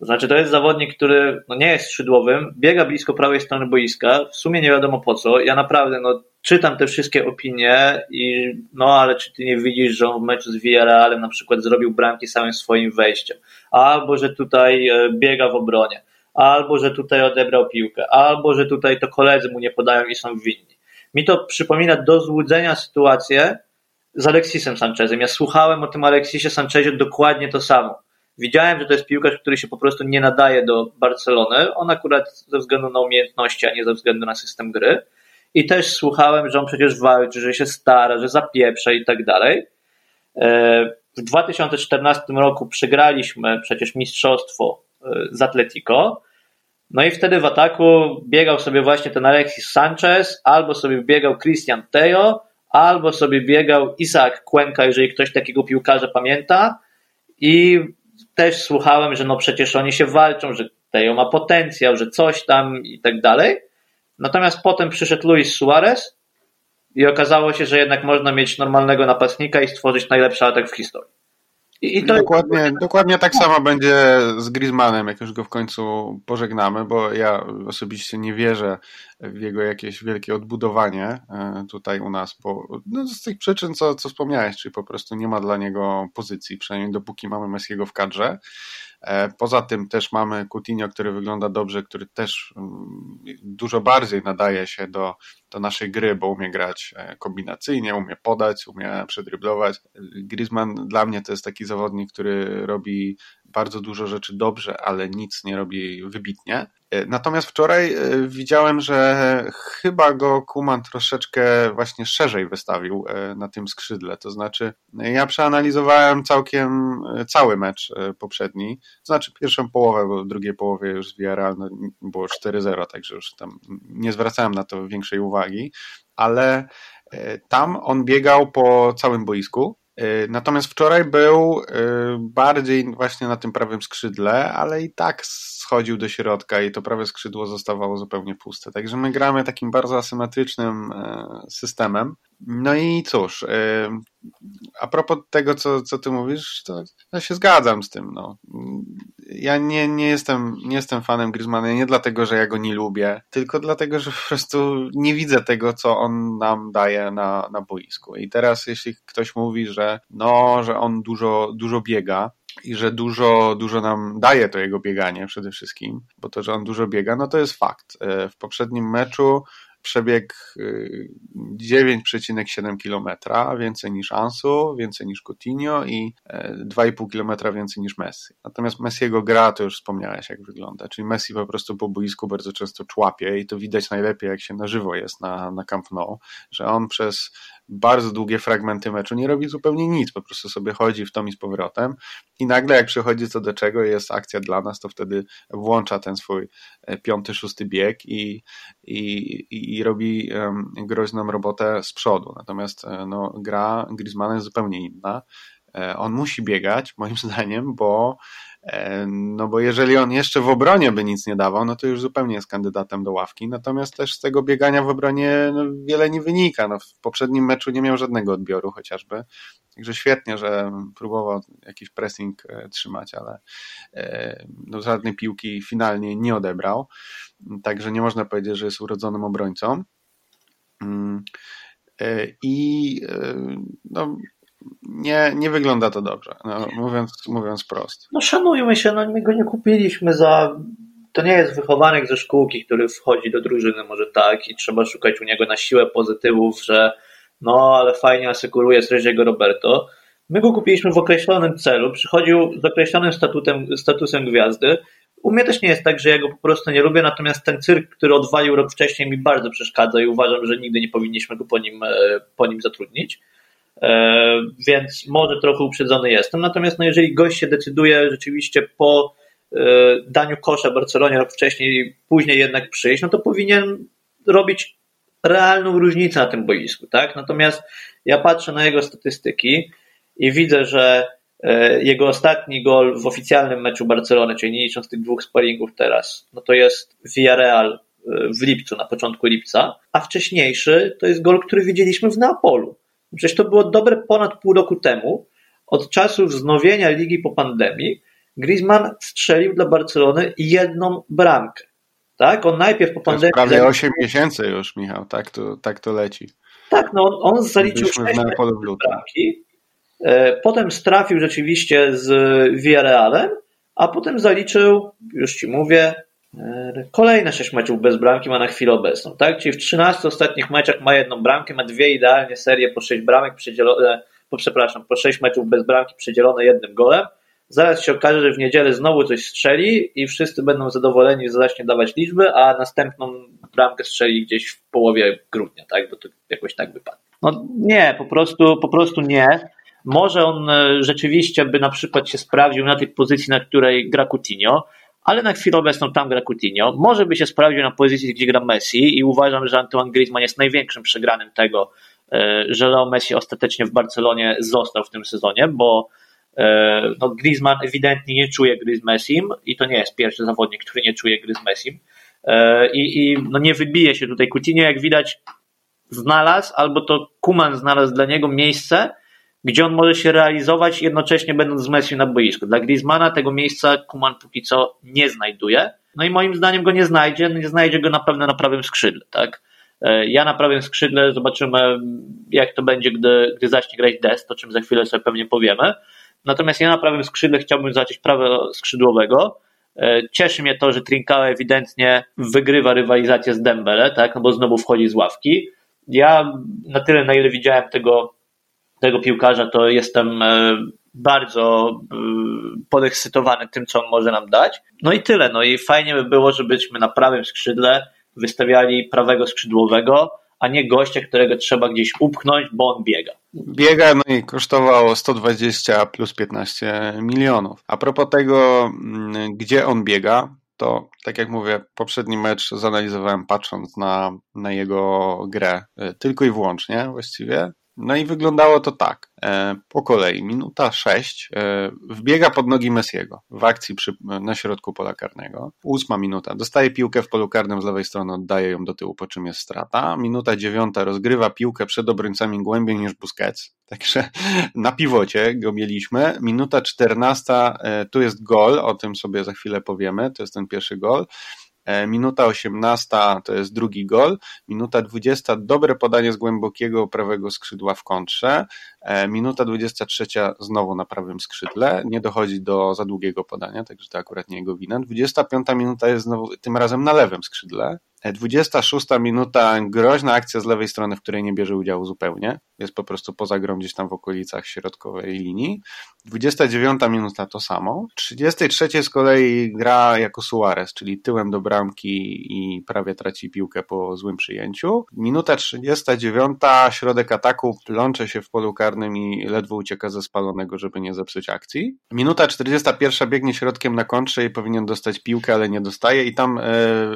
Znaczy, to jest zawodnik, który no, nie jest skrzydłowym, biega blisko prawej strony boiska, w sumie nie wiadomo po co. Ja naprawdę no, czytam te wszystkie opinie i no ale czy ty nie widzisz, że on w meczu z Villarrealem na przykład zrobił bramki samym swoim wejściem, albo że tutaj e, biega w obronie, albo że tutaj odebrał piłkę, albo że tutaj to koledzy mu nie podają i są winni. Mi to przypomina do złudzenia sytuację z Alexisem Sanchezem. Ja słuchałem o tym Alexisie Sanchezie dokładnie to samo. Widziałem, że to jest piłkarz, który się po prostu nie nadaje do Barcelony. On akurat ze względu na umiejętności, a nie ze względu na system gry. I też słuchałem, że on przecież walczy, że się stara, że zapieprza i tak dalej. E, w 2014 roku przegraliśmy przecież mistrzostwo e, z Atletico. No i wtedy w ataku biegał sobie właśnie ten Alexis Sanchez, albo sobie biegał Christian Teo, albo sobie biegał Isaac Cuenca, jeżeli ktoś takiego piłkarza pamięta. I też słuchałem, że no przecież oni się walczą, że Teo ma potencjał, że coś tam i tak dalej. Natomiast potem przyszedł Luis Suarez i okazało się, że jednak można mieć normalnego napastnika i stworzyć najlepszy atak w historii. I to dokładnie, dokładnie tak samo będzie z Griezmannem, jak już go w końcu pożegnamy, bo ja osobiście nie wierzę w jego jakieś wielkie odbudowanie e, tutaj u nas, bo no z tych przyczyn, co, co wspomniałeś, czyli po prostu nie ma dla niego pozycji, przynajmniej dopóki mamy Messiego w kadrze. E, poza tym też mamy Coutinho, który wygląda dobrze, który też mm, dużo bardziej nadaje się do, do naszej gry, bo umie grać e, kombinacyjnie, umie podać, umie przedryblować. Griezmann dla mnie to jest taki zawodnik, który robi bardzo dużo rzeczy dobrze, ale nic nie robi wybitnie. E, natomiast wczoraj e, widziałem, że chyba go Kuman troszeczkę właśnie szerzej wystawił e, na tym skrzydle. To znaczy, ja przeanalizowałem całkiem cały mecz poprzedni. To znaczy pierwszą połowę, bo w drugiej połowie już z Villarreal no, było 4-0, także już tam nie zwracałem na to większej uwagi, ale tam on biegał po całym boisku natomiast wczoraj był e, bardziej właśnie na tym prawym skrzydle, ale i tak schodził do środka i to prawe skrzydło zostawało zupełnie puste. Także my gramy takim bardzo asymetrycznym e, systemem. No i cóż, a propos tego, co, co ty mówisz, to ja się zgadzam z tym. No. Ja nie, nie, jestem, nie jestem fanem Griezmana nie dlatego, że ja go nie lubię, tylko dlatego, że po prostu nie widzę tego, co on nam daje na, na boisku. I teraz, jeśli ktoś mówi, że no, że on dużo, dużo biega, i że dużo, dużo nam daje to jego bieganie przede wszystkim, bo to, że on dużo biega, no to jest fakt. E, w poprzednim meczu przebieg 9,7 km, więcej niż Ansu, więcej niż Coutinho i 2,5 km więcej niż Messi. Natomiast Messiego gra, to już wspomniałeś jak wygląda, czyli Messi po prostu po boisku bardzo często człapie i to widać najlepiej jak się na żywo jest na, na Camp Nou, że on przez bardzo długie fragmenty meczu nie robi zupełnie nic, po prostu sobie chodzi w tom i z powrotem i nagle jak przychodzi co do czego jest akcja dla nas, to wtedy włącza ten swój e, piąty, szósty bieg i, i, i robi groźną robotę z przodu. Natomiast e, no, gra Griezmana jest zupełnie inna. E, on musi biegać, moim zdaniem, bo no bo jeżeli on jeszcze w obronie by nic nie dawał, no to już zupełnie jest kandydatem do ławki. Natomiast też z tego biegania w obronie no, wiele nie wynika. No, w poprzednim meczu nie miał żadnego odbioru chociażby. Także świetnie, że próbował jakiś pressing e, trzymać, ale e, no, żadnej piłki finalnie nie odebrał. Także nie można powiedzieć, że jest urodzonym obrońcą. Mm, I no, nie, nie wygląda to dobrze, no, mówiąc, mówiąc prosto. No szanujmy się, no my go nie kupiliśmy za... To nie jest wychowanek ze szkółki, który wchodzi do drużyny, może tak, i trzeba szukać u niego na siłę pozytywów, że no, ale fajnie asekuruje Sreziego Roberto. My go kupiliśmy w określonym celu, przychodził z określonym statutem, statusem gwiazdy. U mnie też nie jest tak, że ja go po prostu nie lubię, natomiast ten cyrk, który odwalił rok wcześniej mi bardzo przeszkadza i uważam, że nigdy nie powinniśmy go po nim, e, po nim zatrudnić. E, więc może trochę uprzedzony jestem. Natomiast no, jeżeli gość się decyduje rzeczywiście po e, daniu kosza Barcelonie rok wcześniej, później jednak przyjść, no to powinien robić realną różnicę na tym boisku. Tak? Natomiast ja patrzę na jego statystyki i widzę, że e, jego ostatni gol w oficjalnym meczu Barcelony, czyli nie licząc tych dwóch sparingów teraz, no to jest Villarreal w lipcu, na początku lipca, a wcześniejszy to jest gol, który widzieliśmy w Neapolu. Przecież to było dobre ponad pół roku temu, od czasu wznowienia ligi po pandemii, Griezmann strzelił dla Barcelony jedną bramkę. Tak? On najpierw po pandemii. prawie 8 miesięcy już, Michał, tak to, tak to leci. Tak, no on, on zaliczył 6 bramki. E, potem strafił rzeczywiście z Villarrealem, a potem zaliczył, już ci mówię, kolejne 6 meczów bez bramki ma na chwilę obecną, tak? Czyli w 13 ostatnich meczach ma jedną bramkę, ma dwie idealnie serie po 6 bramek przedzielone, po, przepraszam, po 6 meczów bez bramki przedzielone jednym golem. Zaraz się okaże, że w niedzielę znowu coś strzeli i wszyscy będą zadowoleni, że zacznie dawać liczby, a następną bramkę strzeli gdzieś w połowie grudnia, tak? Bo to jakoś tak wypadnie. No nie, po prostu, po prostu nie. Może on e, rzeczywiście by na przykład się sprawdził na tej pozycji, na której gra Coutinho, ale na chwilę obecną tam gra Coutinho. Może by się sprawdził na pozycji, gdzie gra Messi i uważam, że Antoine Griezmann jest największym przegranym tego, e, że Leo Messi ostatecznie w Barcelonie został w tym sezonie, bo e, no, Griezmann ewidentnie nie czuje gry z Messim i to nie jest pierwszy zawodnik, który nie czuje gry z Messim e, i, i no, nie wybije się tutaj Coutinho, jak widać znalazł, albo to Kuman znalazł dla niego miejsce, gdzie on może się realizować, jednocześnie będąc z Messi na boisku. Dla Griezmana tego miejsca Kuman póki co nie znajduje. No i moim zdaniem go nie znajdzie, nie znajdzie go na pewno na prawym skrzydle, tak? E, ja na prawym skrzydle zobaczymy, jak to będzie, gdy, gdy zacznie grać Dest, o czym za chwilę sobie pewnie powiemy. Natomiast ja na prawym skrzydle chciałbym zobaczyć prawo skrzydłowego. E, cieszy mnie to, że Trincao ewidentnie wygrywa rywalizację z Dembele, tak? no bo znowu wchodzi z ławki. Ja na tyle, na ile widziałem tego, tego piłkarza, to jestem e, bardzo podekscytowany tym, co on może nam dać. No i tyle. No i fajnie by było, żebyśmy na prawym skrzydle wystawiali prawego skrzydłowego, a nie gościa, którego trzeba gdzieś upchnąć, bo on biega. Biega, no i kosztowało 120 plus 15 milionów. A propos tego, mm, gdzie on biega, to tak jak mówię, poprzedni mecz zanalizowałem patrząc na, na jego grę, y, tylko i wyłącznie właściwie. No i wyglądało to tak. E, po kolei, minuta 6, e, wbiega pod nogi Messiego w akcji przy, na środku pola karnego. Ósma minuta, dostaje piłkę w polu karnym z lewej strony, oddaje ją do tyłu, po czym jest strata. Minuta dziewiąta, rozgrywa piłkę przed obrońcami głębiej niż Busquets. Także na piwocie go mieliśmy. Minuta czternasta, e, tu jest gol, o tym sobie za chwilę powiemy, to jest ten pierwszy gol. E, minuta 18 to jest drugi gol. Minuta 20 dobre podanie z głębokiego prawego skrzydła w kontrze. E, minuta 23 znowu na prawym skrzydle. Nie dochodzi do za długiego podania, także to akurat nie jego wina. 25 minuta jest znowu tym razem na lewym skrzydle. 26 minuta, groźna akcja z lewej strony, w której nie bierze udziału zupełnie. Jest po prostu poza grą gdzieś tam w okolicach środkowej linii. 29 minuta to samo. 33 z kolei gra jako Suarez, czyli tyłem do bramki i prawie traci piłkę po złym przyjęciu. Minuta 39, środek ataku, plącze się w polu karnym i ledwo ucieka ze spalonego, żeby nie zepsuć akcji. Minuta 41 biegnie środkiem na kontrze i powinien dostać piłkę, ale nie dostaje i tam e,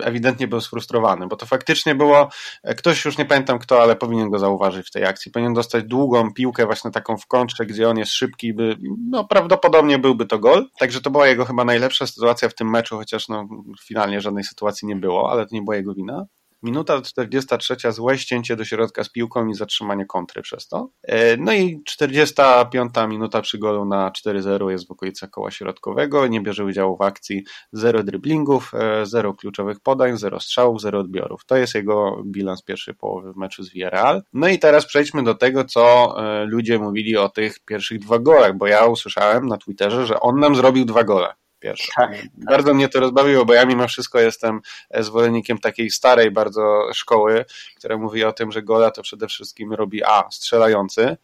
ewidentnie był sfrustrowany sfrustrowany, bo to faktycznie było, e, ktoś już nie pamiętam kto, ale powinien go zauważyć w tej akcji. Powinien dostać długą piłkę, właśnie taką w kontrze, gdzie on jest szybki, by, no prawdopodobnie byłby to gol. Także to była jego chyba najlepsza sytuacja w tym meczu, chociaż no, finalnie żadnej sytuacji nie było, ale to nie była jego wina. Minuta 43, złe ścięcie do środka z piłką i zatrzymanie kontry przez to. E, no i 45 minuta przy golu na 4-0 jest w okolicach koła środkowego, nie bierze udziału w akcji, zero driblingów, e, zero kluczowych podań, zero strzałów, zero odbiorów. To jest jego bilans pierwszej połowy w meczu z Villarreal. No i teraz przejdźmy do tego, co e, ludzie mówili o tych pierwszych dwa golach, bo ja usłyszałem na Twitterze, że on nam zrobił dwa gole pierwsze. Tak, tak. Bardzo mnie to rozbawiło, bo ja mimo wszystko jestem zwolennikiem takiej starej bardzo szkoły, która mówi o tym, że gola to przede wszystkim robi A, strzelający,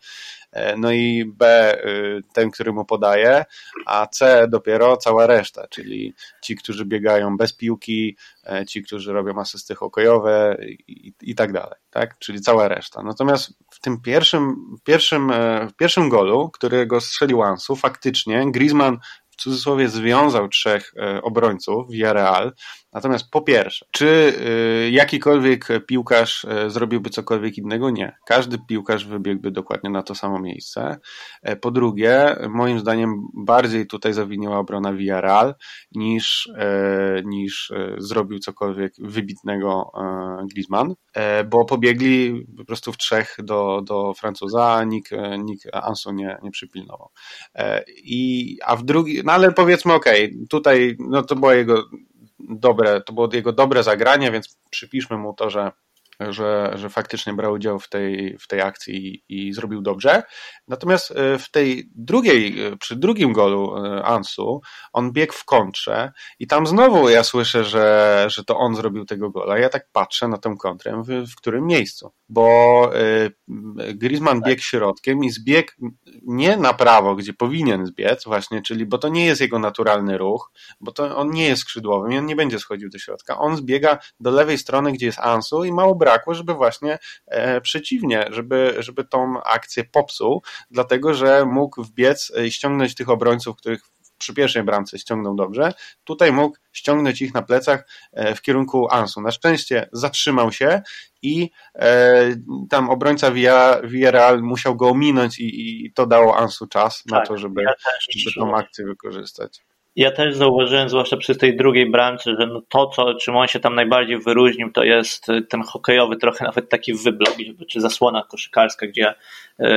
e, no i B, y, ten, który mu podaje, a C dopiero cała reszta, czyli ci, którzy biegają bez piłki, e, ci, którzy robią asysty hokejowe i, i tak dalej, tak? Czyli cała reszta. Natomiast w tym pierwszym, pierwszym, e, pierwszym golu, którego strzelił Ansu, faktycznie Griezmann cudzysłowie związał trzech e, obrońców Villarreal. Natomiast po pierwsze, czy e, jakikolwiek piłkarz e, zrobiłby cokolwiek innego? Nie. Każdy piłkarz wybiegłby dokładnie na to samo miejsce. Po drugie, moim zdaniem bardziej tutaj zawiniła obrona Villarreal niż, niż zrobił cokolwiek wybitnego Griezmann, bo pobiegli po prostu w trzech do, do Francuza, nikt, nikt Ansu nie, nie przypilnował. I, a w drugi, no ale powiedzmy, okej, okay, tutaj no to było jego dobre, to było jego dobre zagranie, więc przypiszmy mu to, że że, że faktycznie brał udział w tej, w tej akcji i, i zrobił dobrze. Natomiast e, w tej drugiej, e, przy drugim golu e, Ansu, on biegł w kontrze i tam znowu ja słyszę, że, że to on zrobił tego gola. Ja tak patrzę na tę kontrę, w, w którym miejscu, bo Griezmann biegł środkiem i zbiegł nie na prawo, gdzie powinien zbiec właśnie, czyli, bo to nie jest jego naturalny ruch, bo to on nie jest skrzydłowym i on nie będzie schodził do środka. On zbiega do lewej strony, gdzie jest Ansu i mało brakło, żeby właśnie e, przeciwnie, żeby, żeby tą akcję popsuł, dlatego że mógł wbiec i ściągnąć tych obrońców, których przy pierwszej bramce ściągnął dobrze. Tutaj mógł ściągnąć ich na plecach e, w kierunku Ansu. Na szczęście zatrzymał się i e, tam obrońca Villarreal musiał go ominąć i, i to dało Ansu czas tak, na to, żeby, ja żeby tą akcję wykorzystać. Ja też zauważyłem, zwłaszcza przy tej drugiej bramce, że no to, co, czym on się tam najbardziej wyróżnił, to jest y, ten hokejowy, trochę nawet taki wyblok, czy zasłona koszykarska, gdzie yy,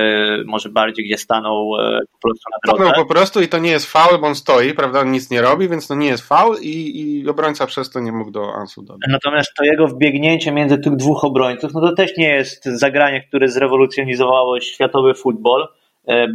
może bardziej, gdzie stanął yy, po prostu na drodze. Stanął po prostu i to nie jest faul, bo on stoi, prawda, on nic nie robi, więc to nie jest faul i, i obrońca przez to nie mógł do Ansu dodać. Natomiast to jego wbiegnięcie między tych dwóch obrońców, no to też nie jest zagranie, które zrewolucjonizowało światowy futbol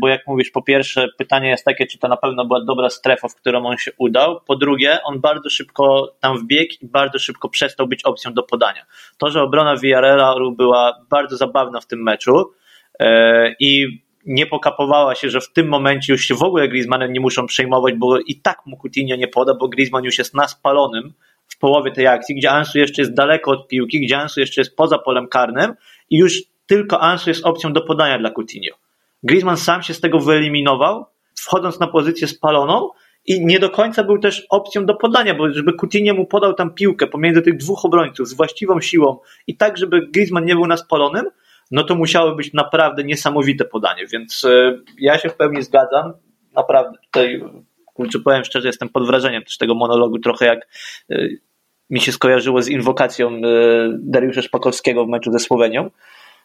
bo jak mówisz, po pierwsze pytanie jest takie, czy to na pewno była dobra strefa, w którą on się udał, po drugie on bardzo szybko tam wbiegł i bardzo szybko przestał być opcją do podania. To, że obrona Villarreal była bardzo zabawna w tym meczu e, i nie pokapowała się, że w tym momencie już się w ogóle Griezmannem nie muszą przejmować, bo i tak mu Coutinho nie poda, bo Griezmann już jest na spalonym w połowie tej akcji, gdzie Ansu jeszcze jest daleko od piłki, gdzie Ansu jeszcze jest poza polem karnym i już tylko Ansu jest opcją do podania dla Coutinho. Griezmann sam się z tego wyeliminował, wchodząc na pozycję spaloną i nie do końca był też opcją do podania, bo żeby Coutinho mu podał tam piłkę pomiędzy tych dwóch obrońców z właściwą siłą i tak, żeby Griezmann nie był na spalonym, no to musiało być naprawdę niesamowite podanie, więc e, ja się w pełni zgadzam, naprawdę tutaj, kurczę, powiem szczerze, jestem pod wrażeniem też tego monologu, trochę jak e, mi się skojarzyło z inwokacją e, Dariusza Szpakowskiego w meczu ze Słowenią,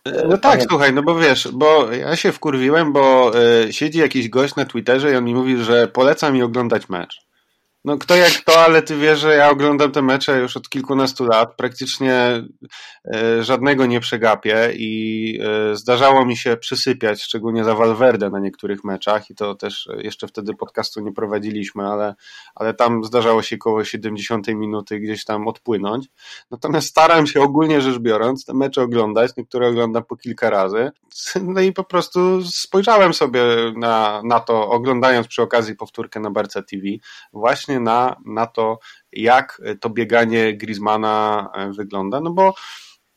no tak, słuchaj, no bo wiesz, bo ja się wkurwiłem, bo y, siedzi jakiś gość na Twitterze i on mi mówi, że poleca mi oglądać mecz. No kto jak to, ale ty wiesz, że ja oglądam te mecze już od kilkunastu lat, praktycznie e, żadnego nie przegapię i e, zdarzało mi się przysypiać, szczególnie za Valverde na niektórych meczach i to też jeszcze wtedy podcastu nie prowadziliśmy, ale, ale tam zdarzało się koło 70 minuty gdzieś tam odpłynąć. Natomiast staram się ogólnie rzecz biorąc te mecze oglądać, niektóre oglądam po kilka razy. No i po prostu spojrzałem sobie na, na to, oglądając przy okazji powtórkę na Barca TV, właśnie właśnie na, na to, jak to bieganie Griezmana e, wygląda, no bo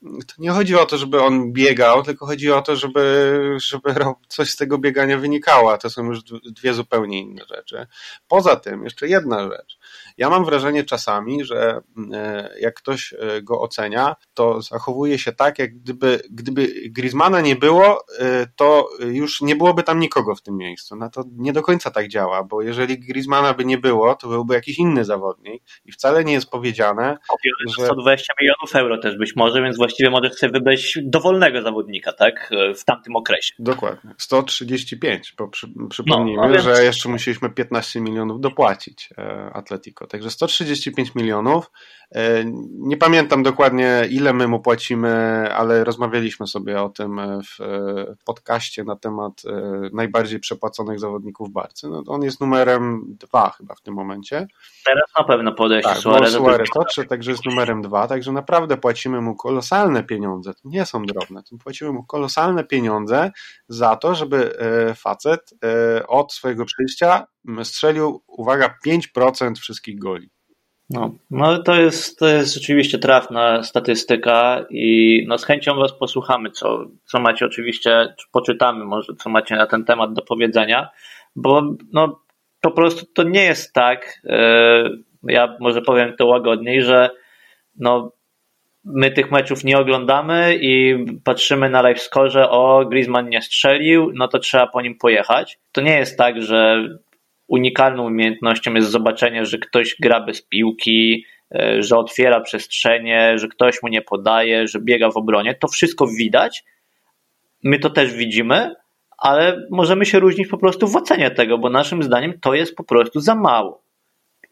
to nie chodzi o to, żeby on biegał, tylko chodzi o to, żeby, żeby coś z tego biegania wynikało, a to są już dwie zupełnie inne rzeczy. Poza tym, jeszcze jedna rzecz. Ja mam wrażenie czasami, że e, jak ktoś e, go ocenia, to zachowuje się tak, jak gdyby, gdyby Griezmana nie było, e, to już nie byłoby tam nikogo w tym miejscu. No to nie do końca tak działa, bo jeżeli Griezmana by nie było, to byłby jakiś inny zawodnik i wcale nie jest powiedziane, że... 120 milionów euro też być może, więc właściwie może chce wybrać dowolnego zawodnika, tak, w tamtym okresie. Dokładnie. 135, bo przy, przypomnijmy, no, no więc... że jeszcze musieliśmy 15 milionów dopłacić Atletico. Także 135 milionów. E, nie pamiętam dokładnie, ile my mu płacimy, ale rozmawialiśmy sobie o tym w podcaście na temat e, najbardziej przepłaconych zawodników Barcy. No, on jest numerem dwa chyba w tym momencie. Teraz na pewno podejście tak, Suarez. Suarez to, także jest numerem dwa, także naprawdę płacimy mu kolosalne pieniądze. To nie są drobne. To płacimy mu kolosalne pieniądze za to, żeby e, facet od swojego przyjścia strzelił, uwaga, 5% wszystkich goli. No, no to jest, to jest rzeczywiście trafna statystyka i no z chęcią Was posłuchamy, co, co macie oczywiście, poczytamy może, co macie na ten temat do powiedzenia, bo no po prostu to nie jest tak, yy, ja może powiem to łagodniej, że no my tych meczów nie oglądamy i patrzymy na live score, o Griezmann nie strzelił, no to trzeba po nim pojechać. To nie jest tak, że unikalną umiejętnością jest zobaczenie, że ktoś gra bez piłki, e, że otwiera przestrzenie, że ktoś mu nie podaje, że biega w obronie. To wszystko widać. My to też widzimy, ale możemy się różnić po prostu w ocenie tego, bo naszym zdaniem to jest po prostu za mało.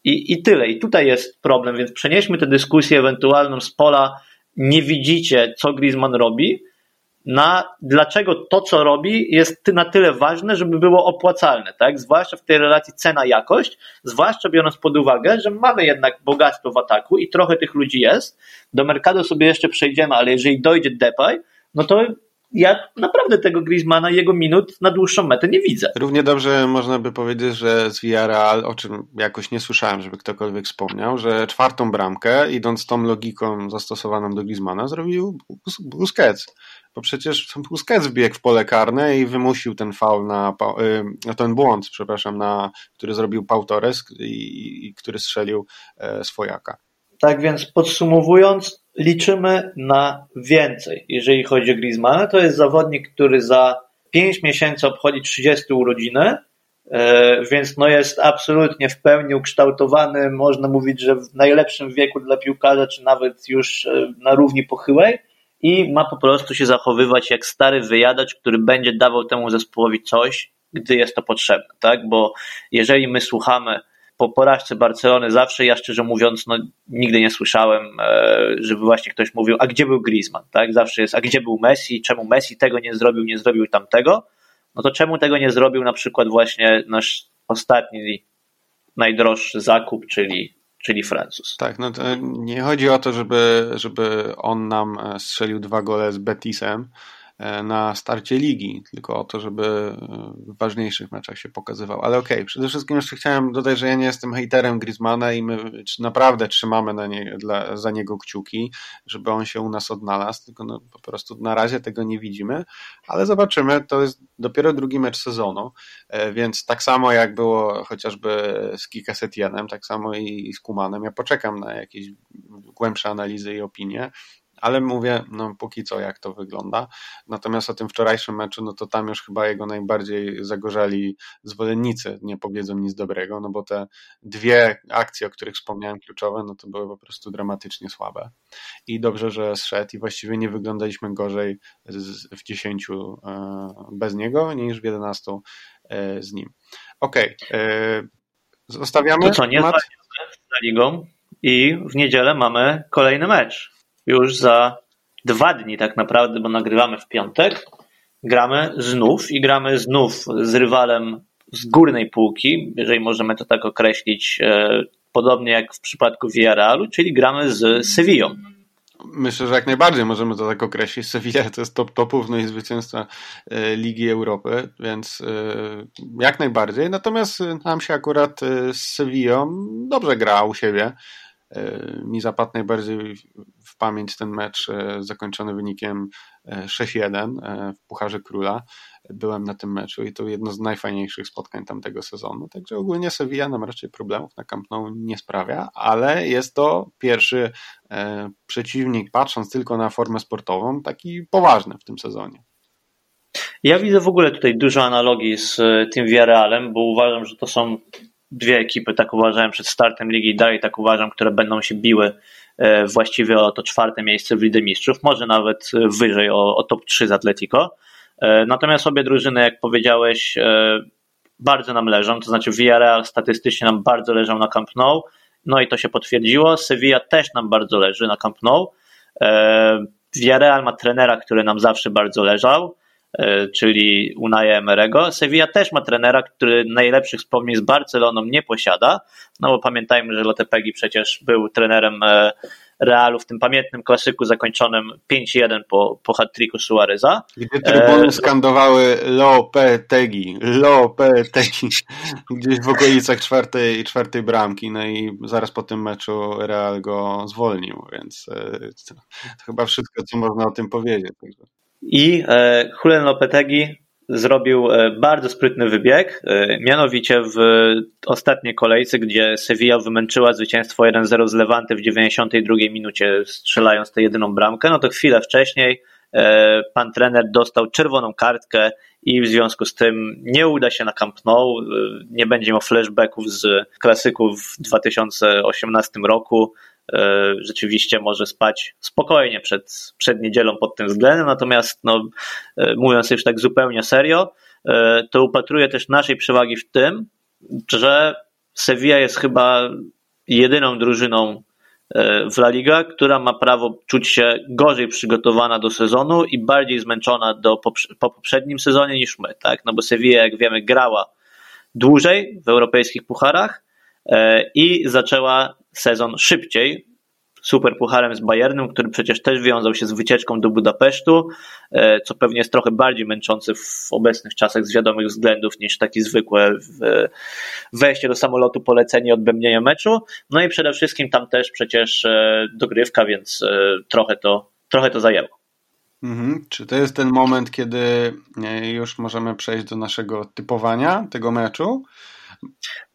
I, I tyle. I tutaj jest problem, więc przenieśmy tę dyskusję ewentualną z pola. Nie widzicie, co Griezmann robi, na dlaczego to, co robi, jest na tyle ważne, żeby było opłacalne, tak? Zwłaszcza w tej relacji cena-jakość, zwłaszcza biorąc pod uwagę, że mamy jednak bogactwo w ataku i trochę tych ludzi jest. Do Mercado sobie jeszcze przejdziemy, ale jeżeli dojdzie Depay, no to ja naprawdę tego Griezmana jego minut na dłuższą metę nie widzę. Równie dobrze można by powiedzieć, że z Villarreal, o czym jakoś nie słyszałem, żeby ktokolwiek wspomniał, że czwartą bramkę, idąc tą logiką zastosowaną do Griezmana, zrobił Busquets bo przecież Busquets wbiegł w pole karne i wymusił ten faul na, y, ten błąd, przepraszam, na, który zrobił Pau Torres i, i który strzelił e, swojaka. Tak więc podsumowując, liczymy na więcej. Jeżeli chodzi o Griezmana, to jest zawodnik, który za 5 miesięcy obchodzi 30 urodziny więc no jest absolutnie w pełni ukształtowany, można mówić, że w najlepszym wieku dla piłkarza, czy nawet już na równi pochyłej i ma po prostu się zachowywać jak stary wyjadacz, który będzie dawał temu zespołowi coś, gdy jest to potrzebne, tak? Bo jeżeli my słuchamy po porażce Barcelony zawsze, ja szczerze mówiąc, no, nigdy nie słyszałem, e, żeby właśnie ktoś mówił, a gdzie był Griezmann, tak? Zawsze jest, a gdzie był Messi, czemu Messi tego nie zrobił, nie zrobił tamtego? No to czemu tego nie zrobił na przykład właśnie nasz ostatni, najdroższy zakup, czyli czyli Francuz. Tak, no nie chodzi o to, żeby, żeby on nam e, strzelił dwa gole z Betisem, E, na starcie ligi, tylko o to, żeby e, w ważniejszych meczach się pokazywał. Ale okej, okay, przede wszystkim jeszcze chciałem dodać, że ja nie jestem hejterem Griezmana i my naprawdę trzymamy na nie, dla, za niego kciuki, żeby on się u nas odnalazł, tylko no, po prostu na razie tego nie widzimy, ale zobaczymy, to jest dopiero drugi mecz sezonu, e, więc tak samo jak było chociażby z Kika Setienem, tak samo i z Kumanem, ja poczekam na jakieś głębsze analizy i opinie, ale mówię, no póki co jak to wygląda. Natomiast o tym wczorajszym meczu, no to tam już chyba jego najbardziej zagorzali zwolennicy nie powiedzą nic dobrego, no bo te dwie akcje, o których wspomniałem kluczowe, no to były po prostu dramatycznie słabe. I dobrze, że zszedł i właściwie nie wyglądaliśmy gorzej w 10 e, bez niego niż w 11 e, z nim. Okej, okay. E, zostawiamy. To co, nie za ligą i w niedzielę mamy kolejny mecz już za dwa dni tak naprawdę, bo nagrywamy w piątek, gramy znów i gramy znów z rywalem z górnej półki, jeżeli możemy to tak określić, e, podobnie jak w przypadku Villarrealu, czyli gramy z Sevillą. Myślę, że jak najbardziej możemy to tak określić. Sevilla to jest top topów, no i zwycięzca e, Ligi Europy, więc e, jak najbardziej. Natomiast nam się akurat z Sevillą dobrze gra u siebie. Mi zapadł najbardziej w pamięć ten mecz e, zakończony wynikiem 6-1 e, e, w Pucharze Króla. Byłem na tym meczu i to jedno z najfajniejszych spotkań tamtego sezonu. Także ogólnie Sevilla nam raczej problemów na Camp Nou nie sprawia, ale jest to pierwszy przeciwnik, patrząc tylko na formę sportową, taki poważny w tym sezonie. Ja widzę w ogóle tutaj dużo analogii z tym Villarrealem, bo uważam, że to są dwie ekipy, tak uważałem przed startem ligi i dalej tak uważam, które będą się biły E, właściwie o to czwarte miejsce w Lidze Mistrzów, może nawet wyżej o, o top 3 z Atletico. E, natomiast obie drużyny, jak powiedziałeś, e, bardzo nam leżą, to znaczy Villarreal statystycznie nam bardzo leżał na Camp Nou, no i to się potwierdziło. Sevilla też nam bardzo leży na Camp Nou. Villarreal ma trenera, który nam zawsze bardzo leżał. E, czyli Unai Emerego. Sevilla też ma trenera, który najlepszych wspomnień z Barceloną nie posiada, no bo pamiętajmy, że Lotepegi przecież był trenerem e, Realu w tym pamiętnym klasyku zakończonym 5-1 po, po hat-tricku Suareza. Gdzie trybuny e, skandowały Lopetegi, Lopetegi, gdzieś w okolicach czwartej, czwartej bramki, no i zaraz po tym meczu Real go zwolnił, więc to, to chyba wszystko, co można o tym powiedzieć. I e, Julen Lopetegi zrobił e, bardzo sprytny wybieg, e, mianowicie w ostatniej kolejce, gdzie Sevilla wymęczyła zwycięstwo 1-0 z Levante w 92 minucie, strzelając tę jedyną bramkę, no to chwilę wcześniej pan trener dostał czerwoną kartkę i w związku z tym nie uda się na Camp Nou, nie będzie miał flashbacków z klasyków w 2018 roku, rzeczywiście może spać spokojnie przed, przed niedzielą pod tym względem, natomiast no, e, mówiąc już tak zupełnie serio, e, to upatruję też naszej przewagi w tym, że Sevilla jest chyba jedyną drużyną w La Liga, która ma prawo czuć się gorzej przygotowana do sezonu i bardziej zmęczona do, po poprzednim sezonie niż my, tak? No bo Sevilla, jak wiemy, grała dłużej w europejskich pucharach i zaczęła sezon szybciej. Super pucharem z Bayernem, który przecież też wiązał się z wycieczką do Budapesztu, e, co pewnie jest trochę bardziej męczące w obecnych czasach z wiadomych względów niż taki zwykłe wejście do samolotu, polecenie, odbębnienie meczu. No i przede wszystkim tam też przecież e, dogrywka, więc e, trochę to, trochę to zajęło. Mhm. Czy to jest ten moment, kiedy już możemy przejść do naszego typowania tego meczu?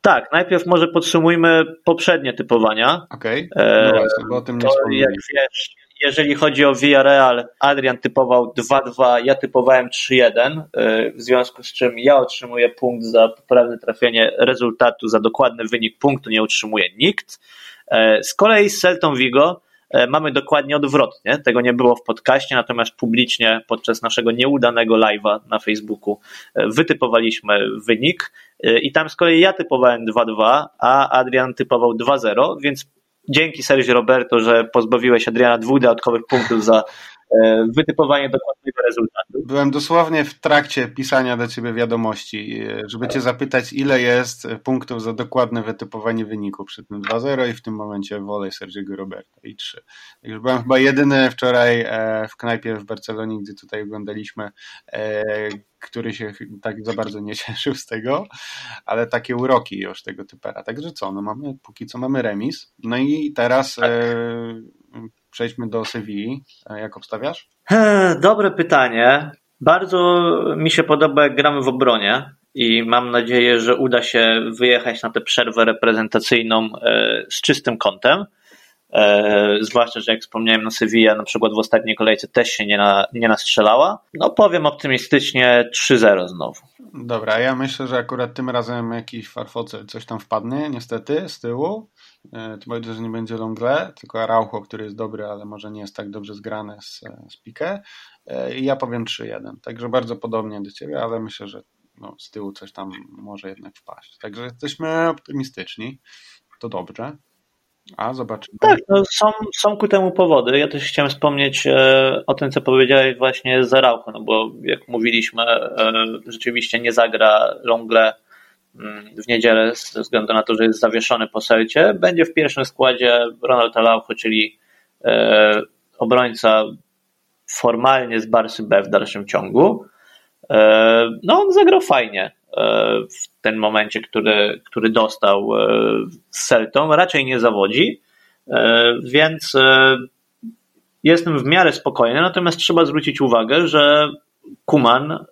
Tak, najpierw może podsumujmy poprzednie typowania. Okej, okay. no bo o tym nie Jak wiesz, jeżeli chodzi o Villarreal, Adrian typował 2-2, ja typowałem 3-1, y, w związku z czym ja otrzymuję punkt za poprawne trafienie rezultatu, za dokładny wynik punktu nie utrzymuje nikt. Y, z kolei z Celtą Vigo mamy dokładnie odwrotnie. Tego nie było w podcaście, natomiast publicznie podczas naszego nieudanego live'a na Facebooku wytypowaliśmy wynik i tam z kolei ja typowałem 2-2, a Adrian typował 2-0, więc dzięki Sergio Roberto, że pozbawiłeś Adriana dwóch dodatkowych punktów za e, wytypowanie dokładnego rezultatu. Byłem dosłownie w trakcie pisania do ciebie wiadomości, e, żeby cię zapytać, ile jest punktów za dokładne wytypowanie wyniku przy tym 2-0 i w tym momencie wolę Sergiego Roberto i 3. Także byłem chyba jedyny wczoraj e, w knajpie w Barcelonie, gdzie tutaj oglądaliśmy który się tak za bardzo nie cieszył z tego, ale takie uroki już tego typera. Także co, no mamy, póki co mamy remis. No i teraz tak. e, przejdźmy do Sewilli. Jak obstawiasz? Dobre pytanie. Bardzo mi się podoba, jak gramy w obronie i mam nadzieję, że uda się wyjechać na tę przerwę reprezentacyjną e, z czystym kątem. E, zwłaszcza, że jak wspomniałem, no Sevilla na przykład w ostatniej kolejce też się nie, na, nie nastrzelała. No powiem optymistycznie 3-0 znowu. Dobra, ja myślę, że akurat tym razem jakiś farfoce coś tam wpadnie, niestety, z tyłu. E, tym bardziej, że nie będzie Longle, tylko Araujo, który jest dobry, ale może nie jest tak dobrze zgrany z, z Pique. E, I ja powiem 3-1. Także bardzo podobnie do Ciebie, ale myślę, że no, z tyłu coś tam może jednak wpaść. Także jesteśmy optymistyczni. To dobrze. A, zobaczymy. Tak, no są, są ku temu powody. Ja też chciałem wspomnieć e, o tym, co powiedziałeś właśnie z Zarałko, no bo jak mówiliśmy, e, rzeczywiście nie zagra Longle mm, w niedzielę ze względu na to, że jest zawieszony po selcie. Będzie w pierwszym składzie Ronald Araujo, czyli e, obrońca formalnie z Barsy B w dalszym ciągu. E, no on zagrał fajnie. E, w tym momencie, który, który dostał e, z Celtą, raczej nie zawodzi, e, więc jestem w miarę spokojny, natomiast trzeba zwrócić uwagę, że Kuman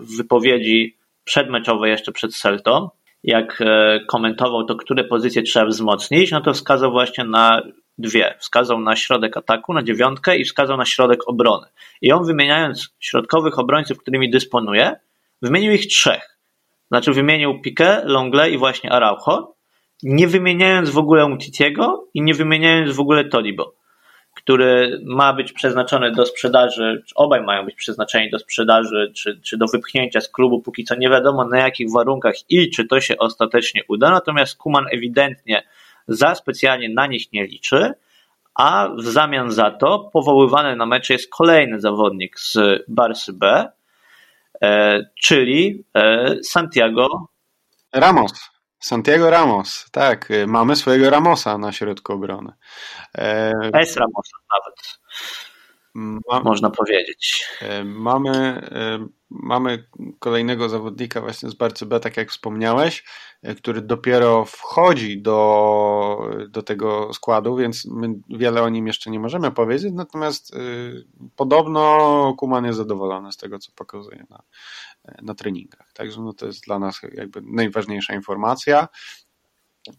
w wypowiedzi przedmeczowej jeszcze przed Celtą, jak komentował to, które pozycje trzeba wzmocnić, no to wskazał właśnie na dwie. Wskazał na środek ataku, na dziewiątkę i wskazał na środek obrony. I on wymieniając środkowych obrońców, którymi dysponuje, wymienił ich trzech. Znaczy wymienił Piqué, Longle i właśnie Araujo, nie wymieniając w ogóle Umtitiego i nie wymieniając w ogóle Todibo, który ma być przeznaczony do sprzedaży, czy obaj mają być przeznaczeni do sprzedaży, czy, czy do wypchnięcia z klubu, póki co nie wiadomo na jakich warunkach i czy to się ostatecznie uda, natomiast Kuman ewidentnie za specjalnie na nich nie liczy, a w zamian za to powoływany na mecze jest kolejny zawodnik z Barsy B, czyli e, Santiago Ramos. Santiago Ramos, tak, e, mamy swojego Ramosa na środku obrony. S Ramosa nawet. Ma, można powiedzieć. Mamy, mamy kolejnego zawodnika właśnie z Barcy B, tak jak wspomniałeś, który dopiero wchodzi do, do tego składu, więc wiele o nim jeszcze nie możemy powiedzieć, natomiast y, podobno Kuman jest zadowolony z tego, co pokazuje na, na treningach. Także no to jest dla nas jakby najważniejsza informacja.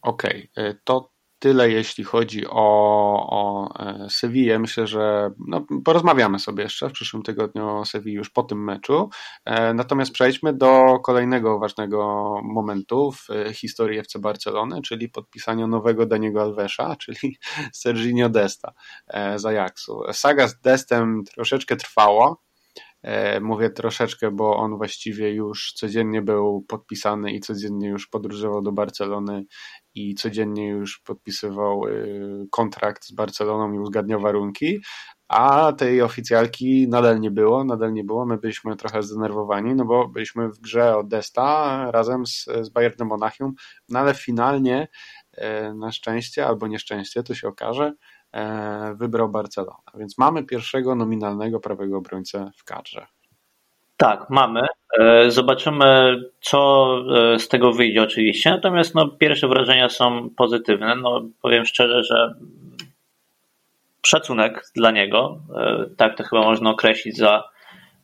Okej, okay. to tyle jeśli chodzi o, o e. Myślę, że no, porozmawiamy sobie jeszcze w przyszłym tygodniu o Sewilli już po tym meczu. E, natomiast przejdźmy do kolejnego ważnego momentu w historii FC Barcelony, czyli podpisania nowego Daniego Alvesa, czyli Serginio Desta e, z Ajaxu. Saga z Destem troszeczkę trwała. Mówię troszeczkę, bo on właściwie już codziennie był podpisany i codziennie już podróżował do Barcelony i codziennie już podpisywał y, kontrakt z Barceloną i uzgadniał warunki, a tej oficjalki nadal nie było, nadal nie było. My byliśmy trochę zdenerwowani, no bo byliśmy w grze o Desta razem z, z Bayernem Monachium, no ale finalnie e, na szczęście albo nieszczęście, to się okaże, e, wybrał Barcelona. Więc mamy pierwszego nominalnego prawego obrońcę w kadrze. Tak, mamy. E, zobaczymy, co e, z tego wyjdzie oczywiście. Natomiast no, pierwsze wrażenia są pozytywne. No, powiem szczerze, że szacunek dla niego, e, tak to chyba można określić, za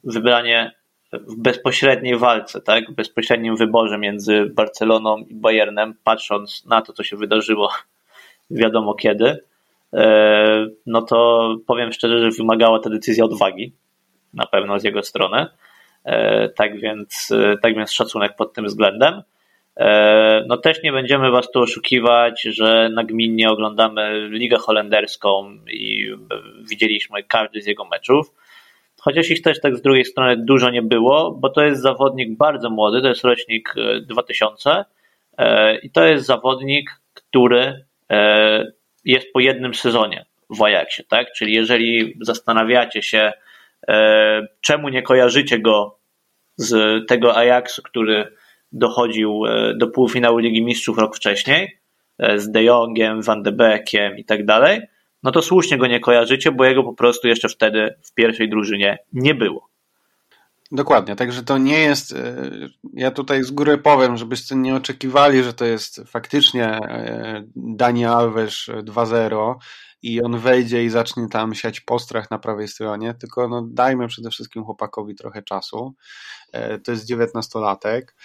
wybranie w bezpośredniej walce, tak, w bezpośrednim wyborze między Barceloną i Bayernem, patrząc na to, co się wydarzyło wiadomo kiedy. no to powiem szczerze, że wymagała ta decyzja odwagi, na pewno z jego strony. Tak więc, tak więc szacunek pod tym względem. No też nie będziemy Was tu oszukiwać, że nagminnie oglądamy Ligę Holenderską i widzieliśmy każdy z jego meczów. Chociaż ich też tak z drugiej strony dużo nie było, bo to jest zawodnik bardzo młody, to jest rocznik 2000 i to jest zawodnik, który jest po jednym sezonie w Ajaxie, tak? Czyli jeżeli zastanawiacie się, e, czemu nie kojarzycie go z tego Ajaxu, który dochodził e, do półfinału Ligi Mistrzów rok wcześniej, e, z De Jongiem, Van de Beekiem i tak dalej, no to słusznie go nie kojarzycie, bo jego po prostu jeszcze wtedy w pierwszej drużynie nie było. Dokładnie, także to nie jest, ja tutaj z góry powiem, żebyście nie oczekiwali, że to jest faktycznie Dani Alves 2-0 i on wejdzie i zacznie tam siać postrach na prawej stronie, tylko no dajmy przede wszystkim chłopakowi trochę czasu. E, to jest dziewiętnastolatek,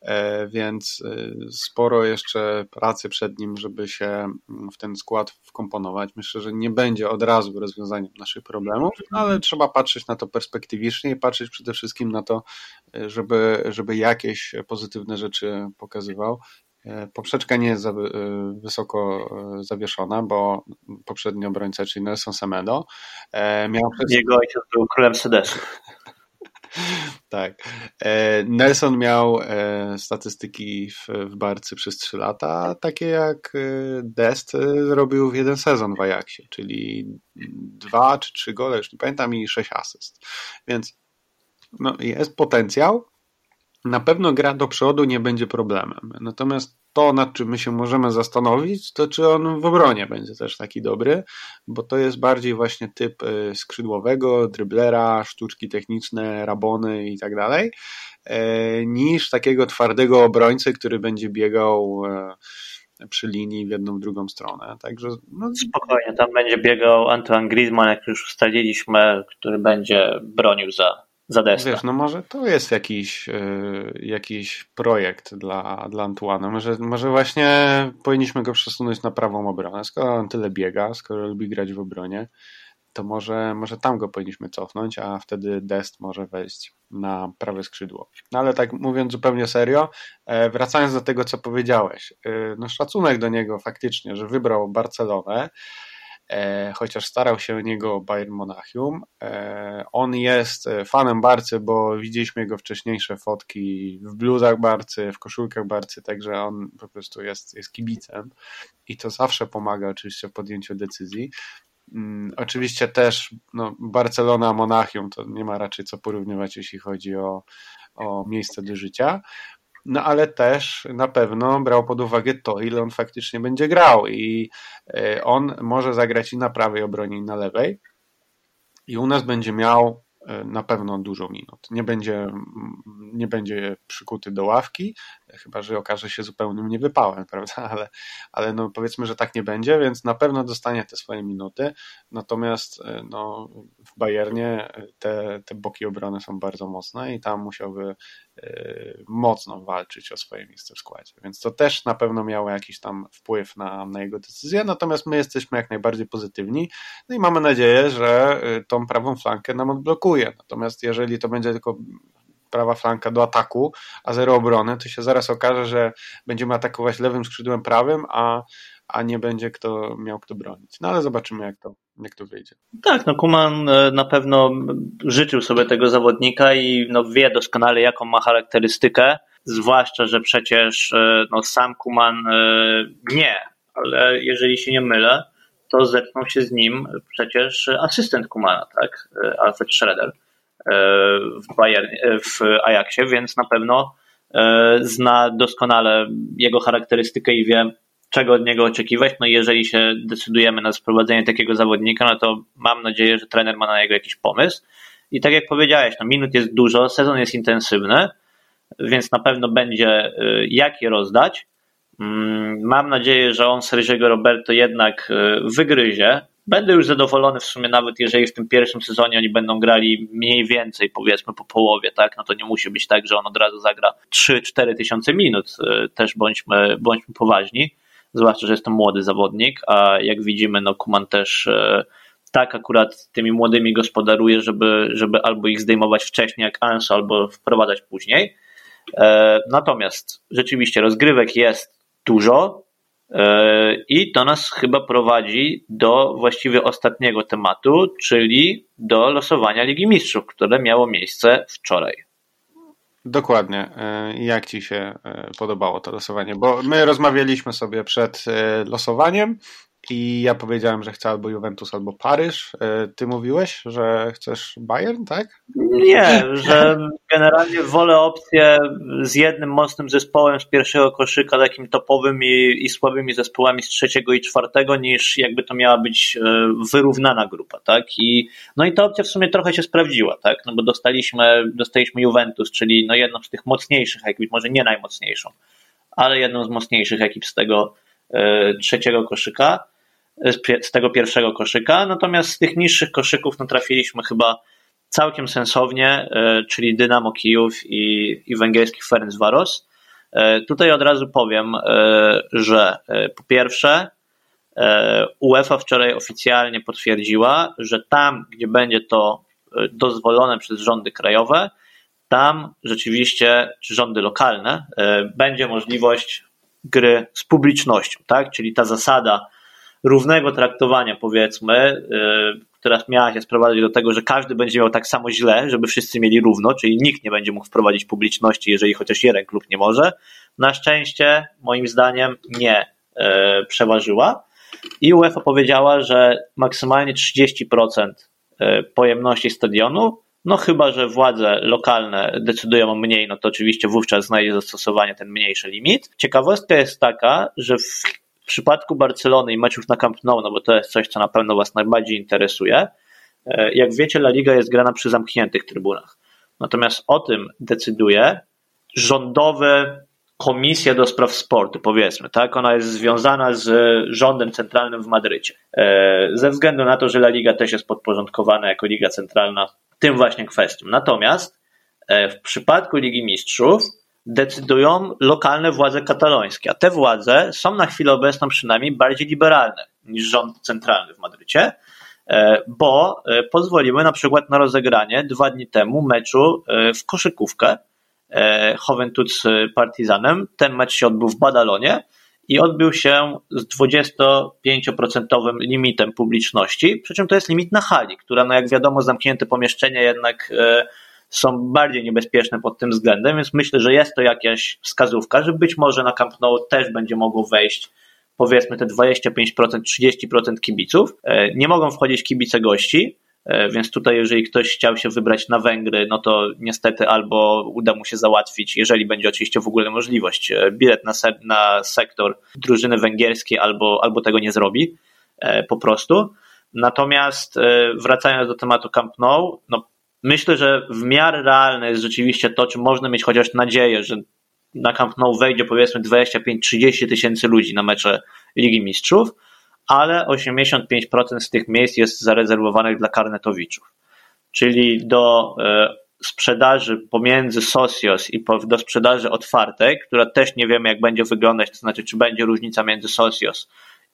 e, więc e, sporo jeszcze pracy przed nim, żeby się mm, w ten skład wkomponować. Myślę, że nie będzie od razu rozwiązaniem naszych problemów, ale trzeba patrzeć na to perspektywicznie i patrzeć przede wszystkim na to, żeby, żeby jakieś pozytywne rzeczy pokazywał. E, poprzeczka nie jest za e, wysoko e, zawieszona, bo poprzedni obrońca, czyli Nelson Semedo, miał... Jego ojciec był królem sedesu. tak. Nelson miał statystyki w, Barcy przez 3 lata, takie jak Dest zrobił w jeden sezon w Ajaxie, czyli dwa czy trzy gole, już nie pamiętam, i sześć asyst. Więc no, jest potencjał, na pewno gra do przodu nie będzie problemem. Natomiast to, nad czym my się możemy zastanowić, to czy on w obronie będzie też taki dobry, bo to jest bardziej właśnie typ y, skrzydłowego, dryblera, sztuczki techniczne, rabony i tak dalej, e, niż takiego twardego obrońcy, który będzie biegał e, przy linii w jedną, w drugą stronę. Także no... Spokojnie, tam będzie biegał Antoine Griezmann, jak już ustaliliśmy, który będzie bronił za za deskę. Wiesz, no może to jest jakiś, yy, jakiś projekt dla, dla Antuana. Może, może właśnie powinniśmy go przesunąć na prawą obronę. Skoro on tyle biega, skoro lubi grać w obronie, to może, może tam go powinniśmy cofnąć, a wtedy Dest może wejść na prawe skrzydło. No ale tak mówiąc zupełnie serio, e, wracając do tego, co powiedziałeś, e, no szacunek do niego faktycznie, że wybrał Barcelonę, chociaż starał się o niego Bayern Monachium. E, on jest e, fanem Barcy, bo widzieliśmy jego wcześniejsze fotki w bluzach Barcy, w koszulkach Barcy, także on po prostu jest, jest kibicem i to zawsze pomaga oczywiście w podjęciu decyzji. Mm, oczywiście też no, Barcelona, Monachium to nie ma raczej co porównywać, jeśli chodzi o, o miejsce do życia no ale też na pewno brał pod uwagę to, ile on faktycznie będzie grał i e, on może zagrać i na prawej obronie, i na lewej i u nas będzie miał e, na pewno dużo minut. Nie będzie, nie będzie przykuty do ławki, chyba że okaże się zupełnym niewypałem, prawda? Ale, ale no powiedzmy, że tak nie będzie, więc na pewno dostanie te swoje minuty. Natomiast e, no, w Bayernie te, te boki obrony są bardzo mocne i tam musiałby Y, mocno walczyć o swoje miejsce w składzie. Więc to też na pewno miało jakiś tam wpływ na, na jego decyzję, natomiast my jesteśmy jak najbardziej pozytywni no i mamy nadzieję, że tą prawą flankę nam odblokuje. Natomiast jeżeli to będzie tylko prawa flanka do ataku, a zero obrony, to się zaraz okaże, że będziemy atakować lewym skrzydłem prawym, a a nie będzie kto miał kto bronić. No ale zobaczymy, jak to, jak to wyjdzie. Tak, no Kuman e, na pewno życzył sobie tego zawodnika i no wie doskonale, jaką ma charakterystykę, zwłaszcza, że przecież e, no, sam Kuman e, nie, ale jeżeli się nie mylę, to zetknął się z nim przecież asystent Kumana, tak? Alfred Schroeder w, Bayern, w Ajaxie, więc na pewno zna doskonale jego charakterystykę i wie, czego od niego oczekiwać. No i jeżeli się decydujemy na sprowadzenie takiego zawodnika, no to mam nadzieję, że trener ma na niego jakiś pomysł. I tak jak powiedziałeś, no minut jest dużo, sezon jest intensywny, więc na pewno będzie jak je rozdać. Mm, mam nadzieję, że on Sergiego Roberto jednak wygryzie. Będę już zadowolony w sumie nawet jeżeli w tym pierwszym sezonie oni będą grali mniej więcej, powiedzmy po połowie, tak? No to nie musi być tak, że on od razu zagra 3-4 tysiące minut. Y, też bądźmy, bądźmy poważni zwłaszcza, że jest to młody zawodnik, a jak widzimy, no Kuman też tak akurat tymi młodymi gospodaruje, żeby, żeby albo ich zdejmować wcześniej jak Anso, albo wprowadzać później. Natomiast rzeczywiście rozgrywek jest dużo, E, I to nas chyba prowadzi do właściwie ostatniego tematu, czyli do losowania Ligi Mistrzów, które miało miejsce wczoraj. Dokładnie. E, jak Ci się e, podobało to losowanie? Bo my rozmawialiśmy sobie przed losowaniem i ja powiedziałem, że chcę albo Juventus, albo Paryż. E, ty mówiłeś, że chcesz Bayern, tak? Nie, że generalnie wolę opcję z jednym mocnym zespołem z pierwszego koszyka, takim topowym i, i słabymi zespołami z trzeciego i czwartego, niż jakby to miała być e, wyrównana grupa, tak? I, no i ta opcja w sumie trochę się sprawdziła, tak? No bo dostaliśmy, dostaliśmy Juventus, czyli no jedną z tych mocniejszych ekip, może nie najmocniejszą, ale jedną z mocniejszych ekip z tego e, trzeciego koszyka z tego pierwszego koszyka, natomiast z tych niższych koszyków no, trafiliśmy chyba całkiem sensownie, e, czyli Dynamo Kijów i, i węgierski Ferencvaros. E, tutaj od razu powiem, e, że po pierwsze UEFA wczoraj oficjalnie potwierdziła, że tam, gdzie będzie to dozwolone przez rządy krajowe, tam rzeczywiście, czy rządy lokalne, będzie możliwość gry z publicznością, tak? Czyli ta zasada równego traktowania, powiedzmy, y, która miała się sprowadzać do tego, że każdy będzie miał tak samo źle, żeby wszyscy mieli równo, czyli nikt nie będzie mógł wprowadzić publiczności, jeżeli chociaż jeden klub nie może. Na szczęście, moim zdaniem, nie y, przeważyła. I UEFA powiedziała, że maksymalnie 30% y, pojemności stadionu no chyba, że władze lokalne decydują o mniej, no to oczywiście wówczas znajdzie zastosowanie ten mniejszy limit. Ciekawostka jest taka, że w w przypadku Barcelony i meczów na Camp Nou, no bo to jest coś, co na pewno Was najbardziej interesuje, e, jak wiecie, La Liga jest grana przy zamkniętych trybunach. Natomiast o tym decyduje rządowe komisja do spraw sportu, powiedzmy, tak? Ona jest związana z rządem centralnym w Madrycie. E, ze względu na to, że La Liga też jest podporządkowana jako Liga Centralna tym właśnie kwestiom. Natomiast e, w przypadku Ligi Mistrzów decydują lokalne władze katalońskie, a te władze są na chwilę obecną przynajmniej bardziej liberalne niż rząd centralny w Madrycie, e, bo e, pozwoliły na przykład na rozegranie dwa dni temu meczu e, w koszykówkę Juventud z Partizanem. Ten mecz się odbył w Badalonie i odbył się z 25% limitem publiczności, przy czym to jest limit na hali, która, no jak wiadomo, zamknięte pomieszczenie jednak są bardziej niebezpieczne pod tym względem, więc myślę, że jest to jakaś wskazówka, że być może na Camp Nou też będzie mogło wejść powiedzmy te 25%, 30% kibiców. E, nie mogą wchodzić kibice gości, e, więc tutaj, jeżeli ktoś chciał się wybrać na Węgry, no to niestety albo uda mu się załatwić, jeżeli będzie oczywiście w ogóle możliwość, e, bilet na, se na sektor drużyny węgierskiej, albo, albo tego nie zrobi po prostu. Natomiast wracając do tematu Camp Nou, no Myślę, że w miarę realne jest rzeczywiście to, czy można mieć chociaż nadzieję, że na Camp Nou wejdzie powiedzmy 25-30 tysięcy ludzi na mecze Ligi Mistrzów, ale 85% z tych miejsc jest zarezerwowanych dla karnetowiczów. Czyli do e, sprzedaży pomiędzy Socios i do sprzedaży otwartej, która też nie wiemy jak będzie wyglądać, to znaczy czy będzie różnica między Socios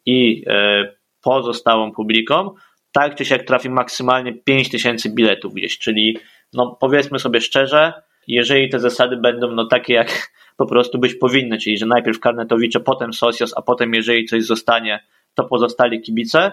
i e, pozostałą publiką, tak czy siak trafi maksymalnie 5000 biletów gdzieś, czyli no powiedzmy sobie szczerze, jeżeli te zasady będą no takie jak po prostu być powinny, czyli że najpierw Karnetowicze, potem Socios, a potem jeżeli coś zostanie, to pozostali kibice,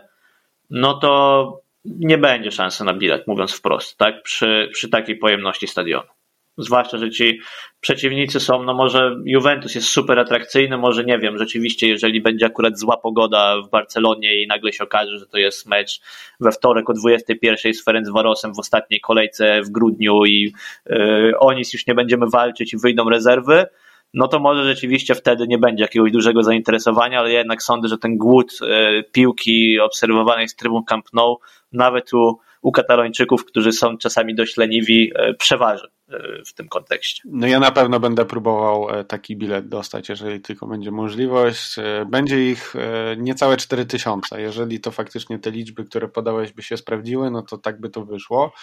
no to nie będzie szansy na bilet, mówiąc wprost, tak, przy, przy takiej pojemności stadionu. Zwłaszcza, że ci przeciwnicy są, no może Juventus jest super atrakcyjny, może nie wiem, rzeczywiście, jeżeli będzie akurat zła pogoda w Barcelonie i nagle się okaże, że to jest mecz we wtorek o 21 z Ferencvarosem w ostatniej kolejce w grudniu i yy, o nic już nie będziemy walczyć i wyjdą rezerwy, no to może rzeczywiście wtedy nie będzie jakiegoś dużego zainteresowania, ale ja jednak sądzę, że ten głód yy, piłki obserwowanej z trybun Camp Nou nawet u, u Katalończyków, którzy są czasami dość leniwi, yy, przeważy. w tym kontekście. No ja na pewno będę próbował taki bilet dostać, jeżeli tylko będzie możliwość. Będzie ich niecałe 4000. Jeżeli to faktycznie te liczby, które podałeś by się sprawdziły, no to tak by to wyszło.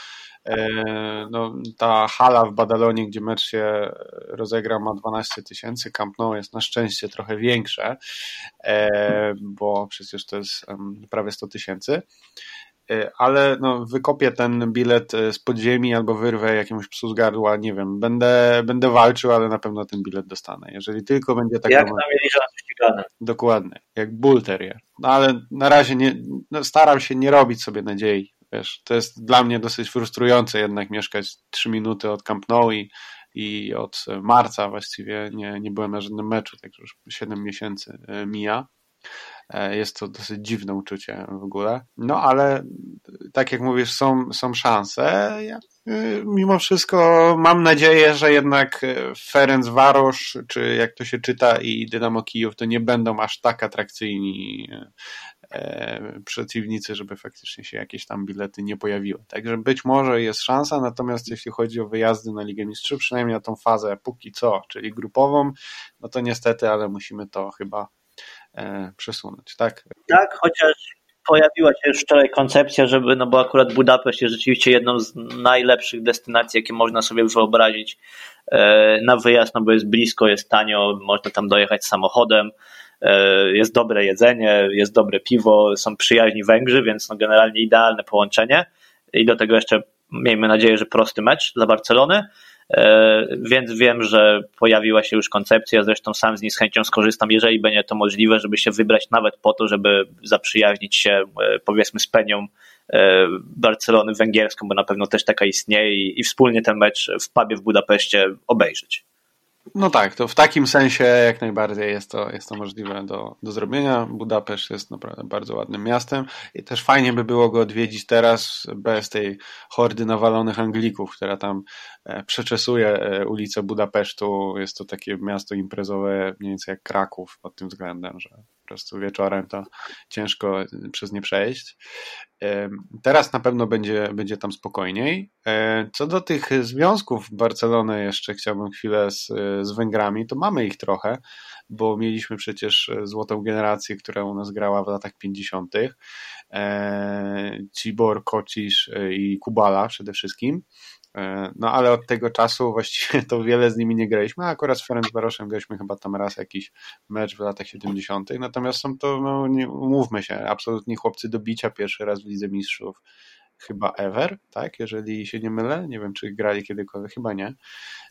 No, ta hala w Badalonie, gdzie mecz się rozegrał, ma 12 tysięcy. Camp Nou jest na szczęście trochę większe, bo przecież to jest prawie 100 tysięcy. E, ale no, wykopię ten bilet e, z podziemi albo wyrwę jakiemuś psu z gardła, nie wiem, będę, będę walczył, ale na pewno ten bilet dostanę. Jeżeli tylko będzie tak. Jak na ścigane. Dokładnie, jak bull terrier. No ale na razie nie, no, staram się nie robić sobie nadziei. Wiesz, to jest dla mnie dosyć frustrujące jednak mieszkać 3 minuty od Camp Nou i, i od marca właściwie nie, nie byłem na żadnym meczu, także już 7 miesięcy e, mija. E, jest to dosyć dziwne uczucie w ogóle. No ale tak jak mówisz, są, są szanse. Ja, y, mimo wszystko mam nadzieję, że jednak e, Ferenc Warosz, czy jak to się czyta, i Dynamo Kijów to nie będą aż tak atrakcyjni e, przeciwnicy, żeby faktycznie się jakieś tam bilety nie pojawiły. Także być może jest szansa, natomiast jeśli chodzi o wyjazdy na Ligę Mistrzów, przynajmniej na tą fazę póki co, czyli grupową, no to niestety, ale musimy to chyba E, przesunąć, tak? Tak, chociaż pojawiła się już wczoraj koncepcja, żeby, no bo akurat Budapeszt jest rzeczywiście jedną z najlepszych destynacji, jakie można sobie wyobrazić e, na wyjazd, no bo jest blisko, jest tanio, można tam dojechać samochodem, e, jest dobre jedzenie, jest dobre piwo, są przyjaźni Węgrzy, więc no generalnie idealne połączenie i do tego jeszcze miejmy nadzieję, że prosty mecz dla Barcelony. E, więc wiem, że pojawiła się już koncepcja, zresztą sam z niej z chęcią skorzystam, jeżeli będzie to możliwe, żeby się wybrać nawet po to, żeby zaprzyjaźnić się e, powiedzmy z Penią e, Barcelony węgierską, bo na pewno też taka istnieje i, wspólnie ten mecz w pubie w Budapeszcie obejrzeć. No tak, to w takim sensie jak najbardziej jest to, jest to możliwe do, do zrobienia. Budapeszt jest naprawdę bardzo ładnym miastem i też fajnie by było go odwiedzić teraz bez tej hordy nawalonych Anglików, która tam e, przeczesuje e, ulicę Budapesztu. Jest to takie miasto imprezowe mniej więcej jak Kraków pod tym względem, że po prostu wieczorem to ciężko przez nie przejść. Teraz na pewno będzie, będzie tam spokojniej. Co do tych związków Barcelony, jeszcze chciałbym chwilę z, z Węgrami, to mamy ich trochę, bo mieliśmy przecież złotą generację, która u nas grała w latach 50. E, Cibor, Kocisz i Kubala przede wszystkim. E, no ale od tego czasu właściwie to wiele z nimi nie graliśmy, a akurat z Ferenc Baroszem graliśmy chyba tam raz jakiś mecz w latach 70. Natomiast są to, no nie, umówmy się, absolutnie chłopcy do bicia pierwszy raz w Lidze Mistrzów chyba ever, tak? Jeżeli się nie mylę, nie wiem czy grali kiedykolwiek, chyba nie.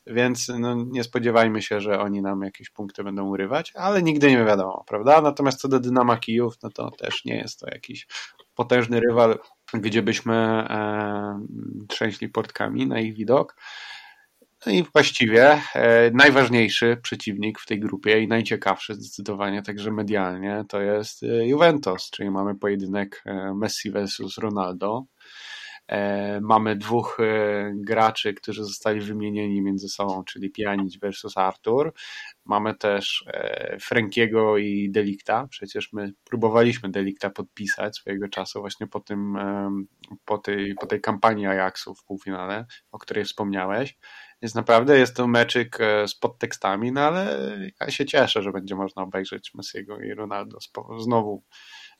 Więc no, nie spodziewajmy się, że oni nam jakieś punkty będą urywać, ale nigdy nie wiadomo, prawda? Natomiast co do Dynama Kijów, no to też nie jest to jakiś potężny rywal gdzie byśmy e, trzęśli portkami na ich widok. No i właściwie e, najważniejszy przeciwnik w tej grupie i najciekawszy zdecydowanie także medialnie to jest e, Juventus, czyli mamy pojedynek Messi versus Ronaldo. E, mamy dwóch e, graczy, którzy zostali wymienieni między sobą, czyli Pjanic versus Artur. Mamy też e, Frankiego i Delikta. Przecież my próbowaliśmy Delikta podpisać swojego czasu właśnie po tym, po tej, po tej kampanii Ajaxu w półfinale, o której wspomniałeś. Więc naprawdę jest to meczyk z podtekstami, no ale ja się cieszę, że będzie można obejrzeć Messiego i Ronaldo znowu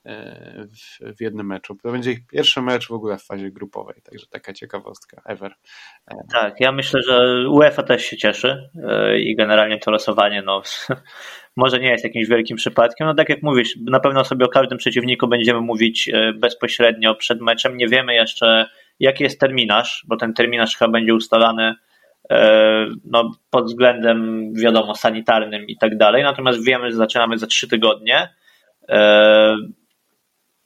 w, w jednym meczu. To będzie ich pierwszy mecz w ogóle w fazie grupowej, także taka ciekawostka ever. E, tak, ja myślę, że UEFA też się cieszy e, i generalnie to losowanie no, może nie jest jakimś wielkim przypadkiem. No tak jak mówisz, na pewno sobie o każdym przeciwniku będziemy mówić bezpośrednio przed meczem. Nie wiemy jeszcze, jaki jest terminarz, bo ten terminarz chyba będzie ustalany no, pod względem, wiadomo, sanitarnym i tak dalej. Natomiast wiemy, że zaczynamy za trzy tygodnie.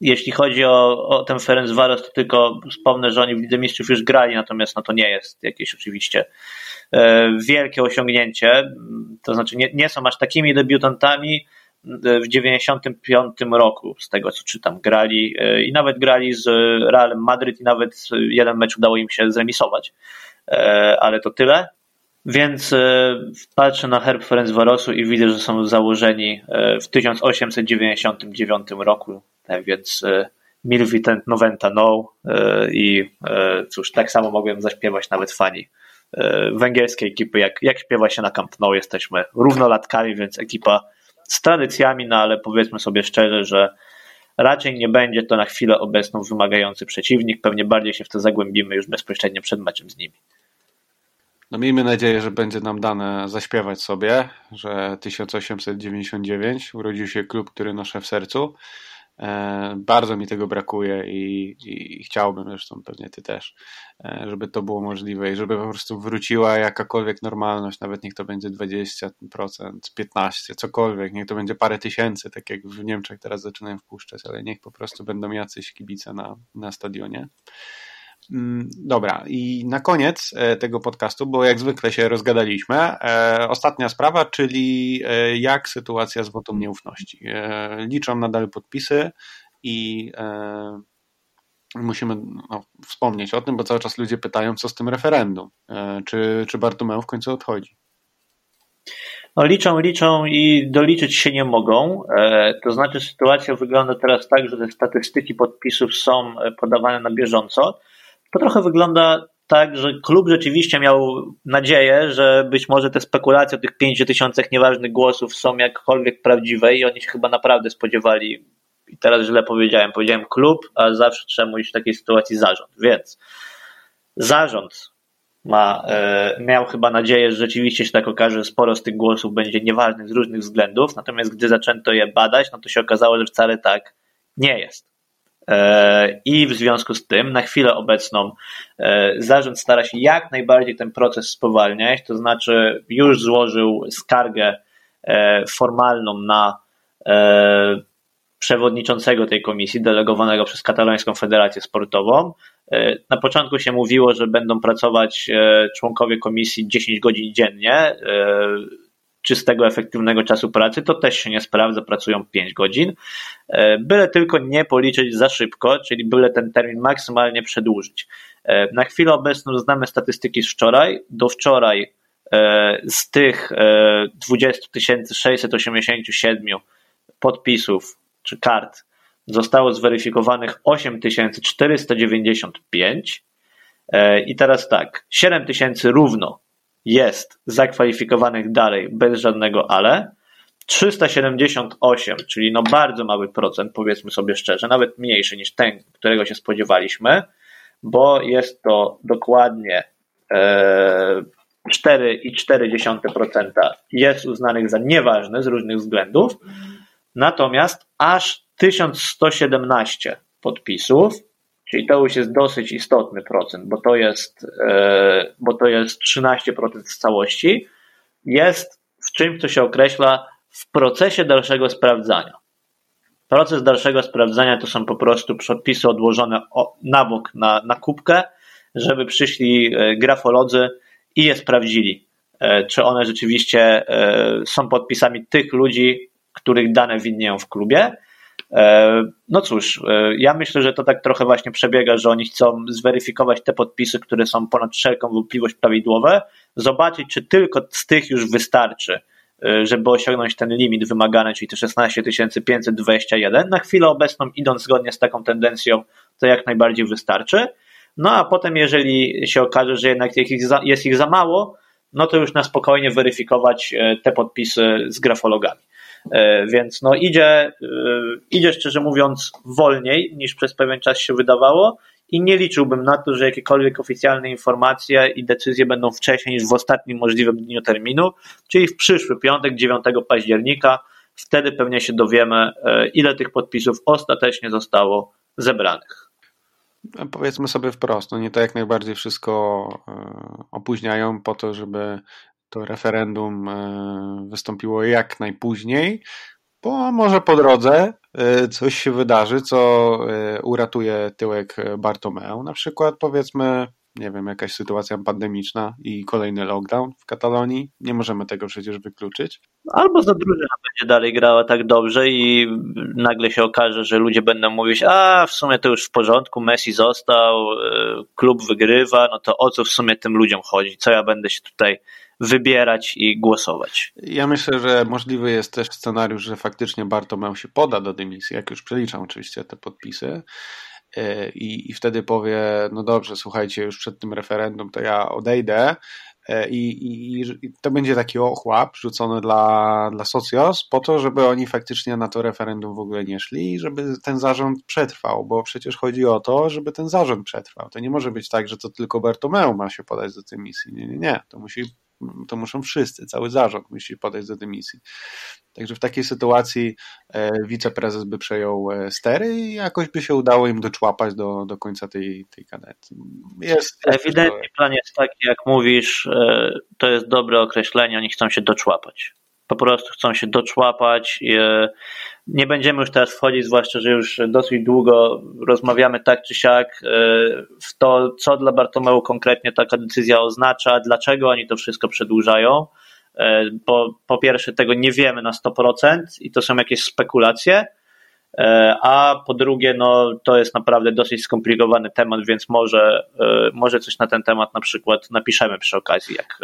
Jeśli chodzi o, o ten Ferenc Varos, to tylko wspomnę, że oni w Lidze Mistrzów już grali, natomiast no to nie jest jakieś oczywiście e, wielkie osiągnięcie. To znaczy nie, nie są aż takimi debiutantami. W 95 roku, z tego co czytam, grali e, i nawet grali z Realem Madryt i nawet jeden mecz udało im się zremisować, e, ale to tyle. Więc patrzę na herb Ferencvarosu i widzę, że są założeni w 1899 roku więc e, Milvitent Noventa No e, i e, cóż, tak samo mogłem zaśpiewać nawet fani węgierskiej ekipy, jak, jak śpiewa się na Camp Nou, jesteśmy równolatkami, więc ekipa z tradycjami, no ale powiedzmy sobie szczerze, że raczej nie będzie to na chwilę obecną wymagający przeciwnik, pewnie bardziej się w to zagłębimy już bezpośrednio przed meczem z nimi. No miejmy nadzieję, że będzie nam dane zaśpiewać sobie, że 1899 urodził się klub, który noszę w sercu. E, bardzo mi tego brakuje i, i, chciałbym, zresztą pewnie ty też, e, żeby to było możliwe i żeby po prostu wróciła jakakolwiek normalność, nawet niech to będzie 20%, 15%, cokolwiek, niech to będzie parę tysięcy, tak jak w Niemczech teraz zaczynają wpuszczać, ale niech po prostu będą jacyś kibice na, na stadionie. Mm, dobra, i na koniec e, tego podcastu, bo jak zwykle się rozgadaliśmy, e, ostatnia sprawa, czyli e, jak sytuacja z wotum nieufności. Liczą nadal podpisy i musimy no, wspomnieć o tym, bo cały czas ludzie pytają, co z tym referendum. Czy, czy Bartumeu w końcu odchodzi? No liczą, liczą i doliczyć się nie mogą. To znaczy sytuacja wygląda teraz tak, że te statystyki podpisów są podawane na bieżąco to trochę wygląda tak, że klub rzeczywiście miał nadzieję, że być może te spekulacje o tych pięciu tysiącach nieważnych głosów są jakkolwiek prawdziwe i oni się chyba naprawdę spodziewali, i teraz źle powiedziałem, powiedziałem klub, a zawsze trzeba mówić w takiej sytuacji zarząd. Więc zarząd ma, e, miał chyba nadzieję, że rzeczywiście się tak okaże, że sporo z tych głosów będzie nieważnych z różnych względów, natomiast gdy zaczęto je badać, no to się okazało, że wcale tak nie jest. E, I w związku z tym, na chwilę obecną, e, zarząd stara się jak najbardziej ten proces spowalniać, to znaczy już złożył skargę e, formalną na przewodniczącego tej komisji, delegowanego przez Katalońską Federację Sportową. Na początku się mówiło, że będą pracować członkowie komisji 10 godzin dziennie czystego, efektywnego czasu pracy, to też się nie sprawdza, pracują 5 godzin. E, byle tylko nie policzyć za szybko, czyli byle ten termin maksymalnie przedłużyć. E, na chwilę obecną znamy statystyki z wczoraj. Do wczoraj e, z tych 20 687 podpisów czy kart zostało zweryfikowanych 8495. I teraz tak, 7000 równo jest zakwalifikowanych dalej bez żadnego ale. 378, czyli no bardzo mały procent, powiedzmy sobie szczerze, nawet mniejszy niż ten, którego się spodziewaliśmy, bo jest to dokładnie e, 4,4% jest uznanych za nieważne z różnych względów, natomiast aż 1117 podpisów Czyli to już jest dosyć istotny procent, bo to jest, e, bo to jest 13% z całości. Jest w czymś, co się określa w procesie dalszego sprawdzania. Proces dalszego sprawdzania to są po prostu przepisy odłożone na bok na, na kubkę, żeby przyszli e, grafolodzy i je sprawdzili, e, czy one rzeczywiście są podpisami tych ludzi, których dane widnieją w klubie no cóż, e, ja myślę, że to tak trochę właśnie przebiega, że oni chcą zweryfikować te podpisy, które są ponad wszelką wątpliwość prawidłowe, zobaczyć, czy tylko z tych już wystarczy, e, żeby osiągnąć ten limit wymagany, czyli te 16 521. Na chwilę obecną, idąc zgodnie z taką tendencją, to jak najbardziej wystarczy. No a potem, jeżeli się okaże, że jednak jest ich za mało, no to już na spokojnie weryfikować te podpisy z grafologami. E, więc no idzie, e, idzie szczerze mówiąc wolniej niż przez pewien czas się wydawało i nie liczyłbym na to, że jakiekolwiek oficjalne informacje i decyzje będą wcześniej niż w ostatnim możliwym dniu terminu, czyli w przyszły piątek 9 października. Wtedy pewnie się dowiemy, e, ile tych podpisów ostatecznie zostało zebranych. Powiedzmy sobie wprost, no nie to jak najbardziej wszystko opóźniają po to, żeby to referendum e, wystąpiło jak najpóźniej, bo może po drodze e, coś się wydarzy, co e, uratuje tyłek Bartomeu. Na przykład powiedzmy, nie wiem, jakaś sytuacja pandemiczna i kolejny lockdown w Katalonii. Nie możemy tego przecież wykluczyć. Albo za drużyna będzie dalej grała tak dobrze i nagle się okaże, że ludzie będą mówić, a w sumie to już w porządku, Messi został, klub wygrywa, no to o co w sumie tym ludziom chodzi? Co ja będę się tutaj wybierać i głosować. Ja myślę, że możliwy jest też scenariusz, że faktycznie Bartomeu się poda do dymisji, jak już przeliczam oczywiście te podpisy. i, i wtedy powie, no dobrze, słuchajcie, już przed tym referendum to ja odejdę, E, I, i, I, to będzie taki ochłap rzucony dla, dla socjos po to, żeby oni faktycznie na to referendum w ogóle nie szli i żeby ten zarząd przetrwał, bo przecież chodzi o to, żeby ten zarząd przetrwał. To nie może być tak, że to tylko Bartomeu ma się podać do tej misji. Nie, nie, nie. To musi to muszą wszyscy, cały zarząd musi podejść do dymisji. Także w takiej sytuacji e, wiceprezes by przejął e, stery i jakoś by się udało im doczłapać do, do końca tej, tej kadencji. Jest, Ewidentnie plan jest taki, jak mówisz, e, to jest dobre określenie, oni chcą się doczłapać po prostu chcą się doczłapać. E, nie będziemy już teraz wchodzić, zwłaszcza, że już dosyć długo rozmawiamy tak czy siak e, w to, co dla Bartomeu konkretnie taka decyzja oznacza, dlaczego oni to wszystko przedłużają. Bo e, po pierwsze, tego nie wiemy na 100% i to są jakieś spekulacje. A po drugie, no, to jest naprawdę dosyć skomplikowany temat, więc może, może coś na ten temat na przykład napiszemy przy okazji, jak,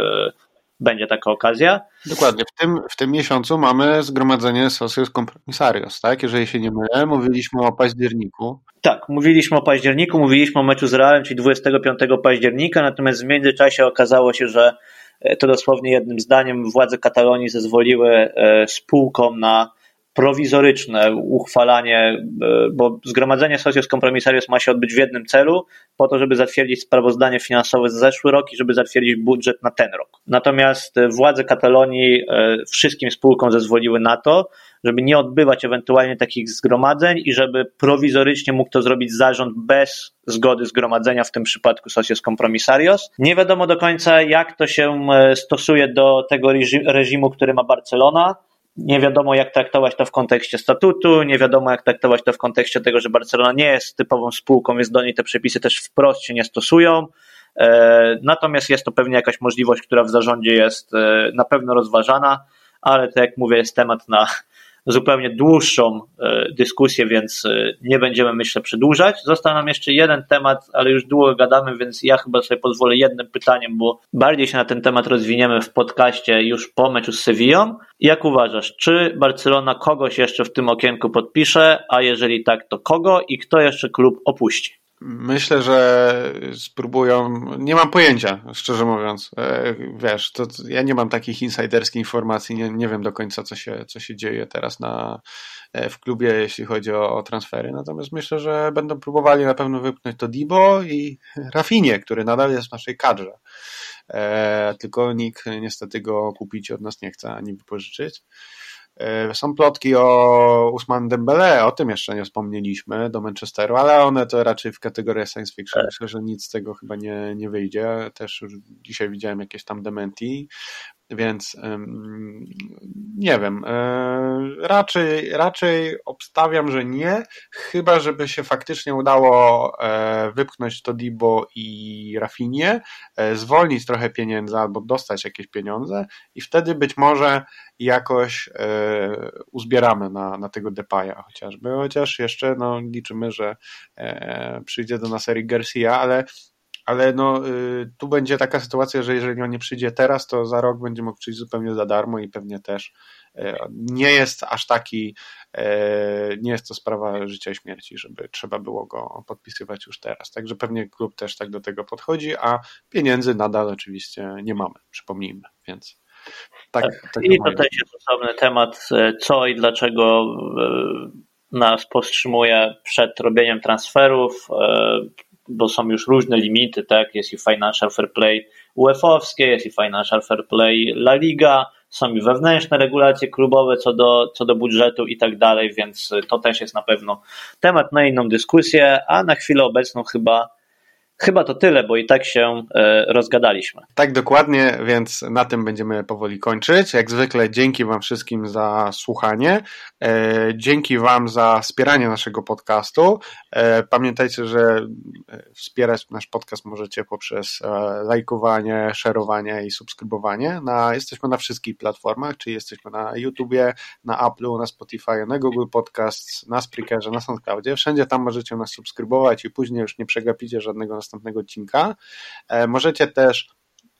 będzie taka okazja. Dokładnie. W tym, w tym miesiącu mamy zgromadzenie Socios Compromisarios, tak? Jeżeli się nie mylę, mówiliśmy o październiku. Tak, mówiliśmy o październiku, mówiliśmy o meczu z Realem, czyli 25 października, natomiast w międzyczasie okazało się, że e, to dosłownie jednym zdaniem władze Katalonii zezwoliły e, spółkom na prowizoryczne uchwalanie, e, bo zgromadzenie Socios Compromisarios ma się odbyć w jednym celu, po to, żeby zatwierdzić sprawozdanie finansowe za zeszły rok i żeby zatwierdzić budżet na ten rok. Natomiast władze Katalonii e, wszystkim spółkom zezwoliły na to, żeby nie odbywać ewentualnie takich zgromadzeń i żeby prowizorycznie mógł to zrobić zarząd bez zgody zgromadzenia, w tym przypadku Socios Compromisarios. Nie wiadomo do końca, jak to się e, stosuje do tego reżimu, który ma Barcelona nie wiadomo, jak traktować to w kontekście statutu, nie wiadomo, jak traktować to w kontekście tego, że Barcelona nie jest typową spółką, więc do niej te przepisy też wprost się nie stosują. E, natomiast jest to pewnie jakaś możliwość, która w zarządzie jest e, na pewno rozważana, ale to jak mówię, jest temat na zupełnie dłuższą e, dyskusję, więc e, nie będziemy, myślę, przedłużać. Został nam jeszcze jeden temat, ale już długo gadamy, więc ja chyba sobie pozwolę jednym pytaniem, bo bardziej się na ten temat rozwiniemy w podcaście już po meczu z Sevillą. Jak uważasz, czy Barcelona kogoś jeszcze w tym okienku podpisze, a jeżeli tak, to kogo i kto jeszcze klub opuści? Myślę, że spróbują. Nie mam pojęcia, szczerze mówiąc. E, wiesz, to ja nie mam takich insiderskich informacji, nie, nie wiem do końca, co się, co się dzieje teraz na, e, w klubie, jeśli chodzi o, o transfery. Natomiast myślę, że będą próbowali na pewno wypchnąć to Dibo i Rafinie, który nadal jest w naszej kadrze. E, tylko nikt niestety go kupić od nas nie chce ani wypożyczyć. E, są plotki o Usman Dembele, o tym jeszcze nie wspomnieliśmy, do Manchesteru, ale one to raczej w kategorię science fiction. Tak. Myślę, że nic z tego chyba nie, nie wyjdzie. Też już dzisiaj widziałem jakieś tam dementi. Więc nie wiem. E, raczej, raczej obstawiam, że nie, chyba żeby się faktycznie udało e, wypchnąć to Dibo i Rafinie, e, zwolnić trochę pieniędzy albo dostać jakieś pieniądze i wtedy być może jakoś uzbieramy na, na tego Depaya chociażby, chociaż jeszcze no, liczymy, że przyjdzie do nas Eric Garcia, ale ale no, y, tu będzie taka sytuacja, że jeżeli on nie przyjdzie teraz, to za rok będzie mógł przyjść zupełnie za darmo i pewnie też y, nie jest aż taki, y, nie jest to sprawa życia i śmierci, żeby trzeba było go podpisywać już teraz. Także pewnie klub też tak do tego podchodzi, a pieniędzy nadal oczywiście nie mamy, przypomnijmy, więc tak. tak I to też jest osobny temat, co i dlaczego nas powstrzymuje przed robieniem transferów bo są już różne limity, tak? Jest i Financial Fair Play UEFA-owskie, jest i Financial Fair Play La Liga, są i wewnętrzne regulacje klubowe co do, co do budżetu i tak dalej, więc to też jest na pewno temat na inną dyskusję, a na chwilę obecną chyba Chyba to tyle, bo i tak się e, rozgadaliśmy. Tak, dokładnie, więc na tym będziemy powoli kończyć. Jak zwykle, dzięki Wam wszystkim za słuchanie. E, dzięki Wam za wspieranie naszego podcastu. E, pamiętajcie, że wspierać nasz podcast możecie poprzez lajkowanie, szerowanie i subskrybowanie. Na, jesteśmy na wszystkich platformach, czyli jesteśmy na YouTubie, na Apple'u, na Spotify, na Google Podcasts, na Spreakerze, na SoundCloudzie. Wszędzie tam możecie nas subskrybować i później już nie przegapicie żadnego następnego odcinka. E, możecie też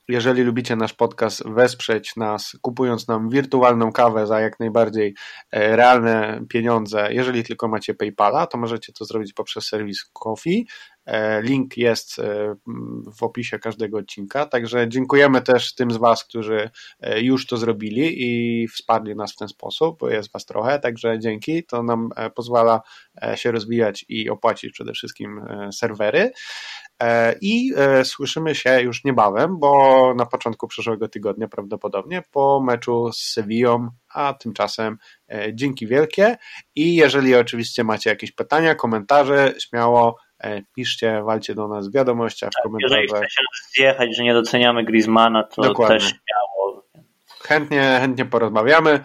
jeżeli lubicie nasz podcast, wesprzeć nas, kupując nam wirtualną kawę za jak najbardziej e, realne pieniądze. Jeżeli tylko macie PayPala, to możecie to zrobić poprzez serwis Coffee. E, link jest w opisie każdego odcinka, także dziękujemy też tym z Was, którzy już to zrobili i wsparli nas w ten sposób, jest Was trochę, także dzięki. To nam pozwala się rozwijać i opłacić przede wszystkim serwery. E, I e, słyszymy się już niebawem, bo na początku przyszłego tygodnia prawdopodobnie po meczu z Sevillą, a tymczasem e, dzięki wielkie i jeżeli oczywiście macie jakieś pytania, komentarze, śmiało piszcie, walcie do nas w wiadomościach, w komentarzach. Jeżeli chcecie zjechać, że nie doceniamy Griezmana, to Dokładnie. też śmiało. Chętnie, chętnie porozmawiamy,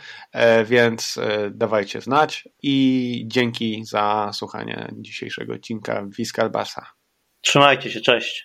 więc dawajcie znać i dzięki za słuchanie dzisiejszego odcinka Wiskal Barsa. Trzymajcie się, cześć.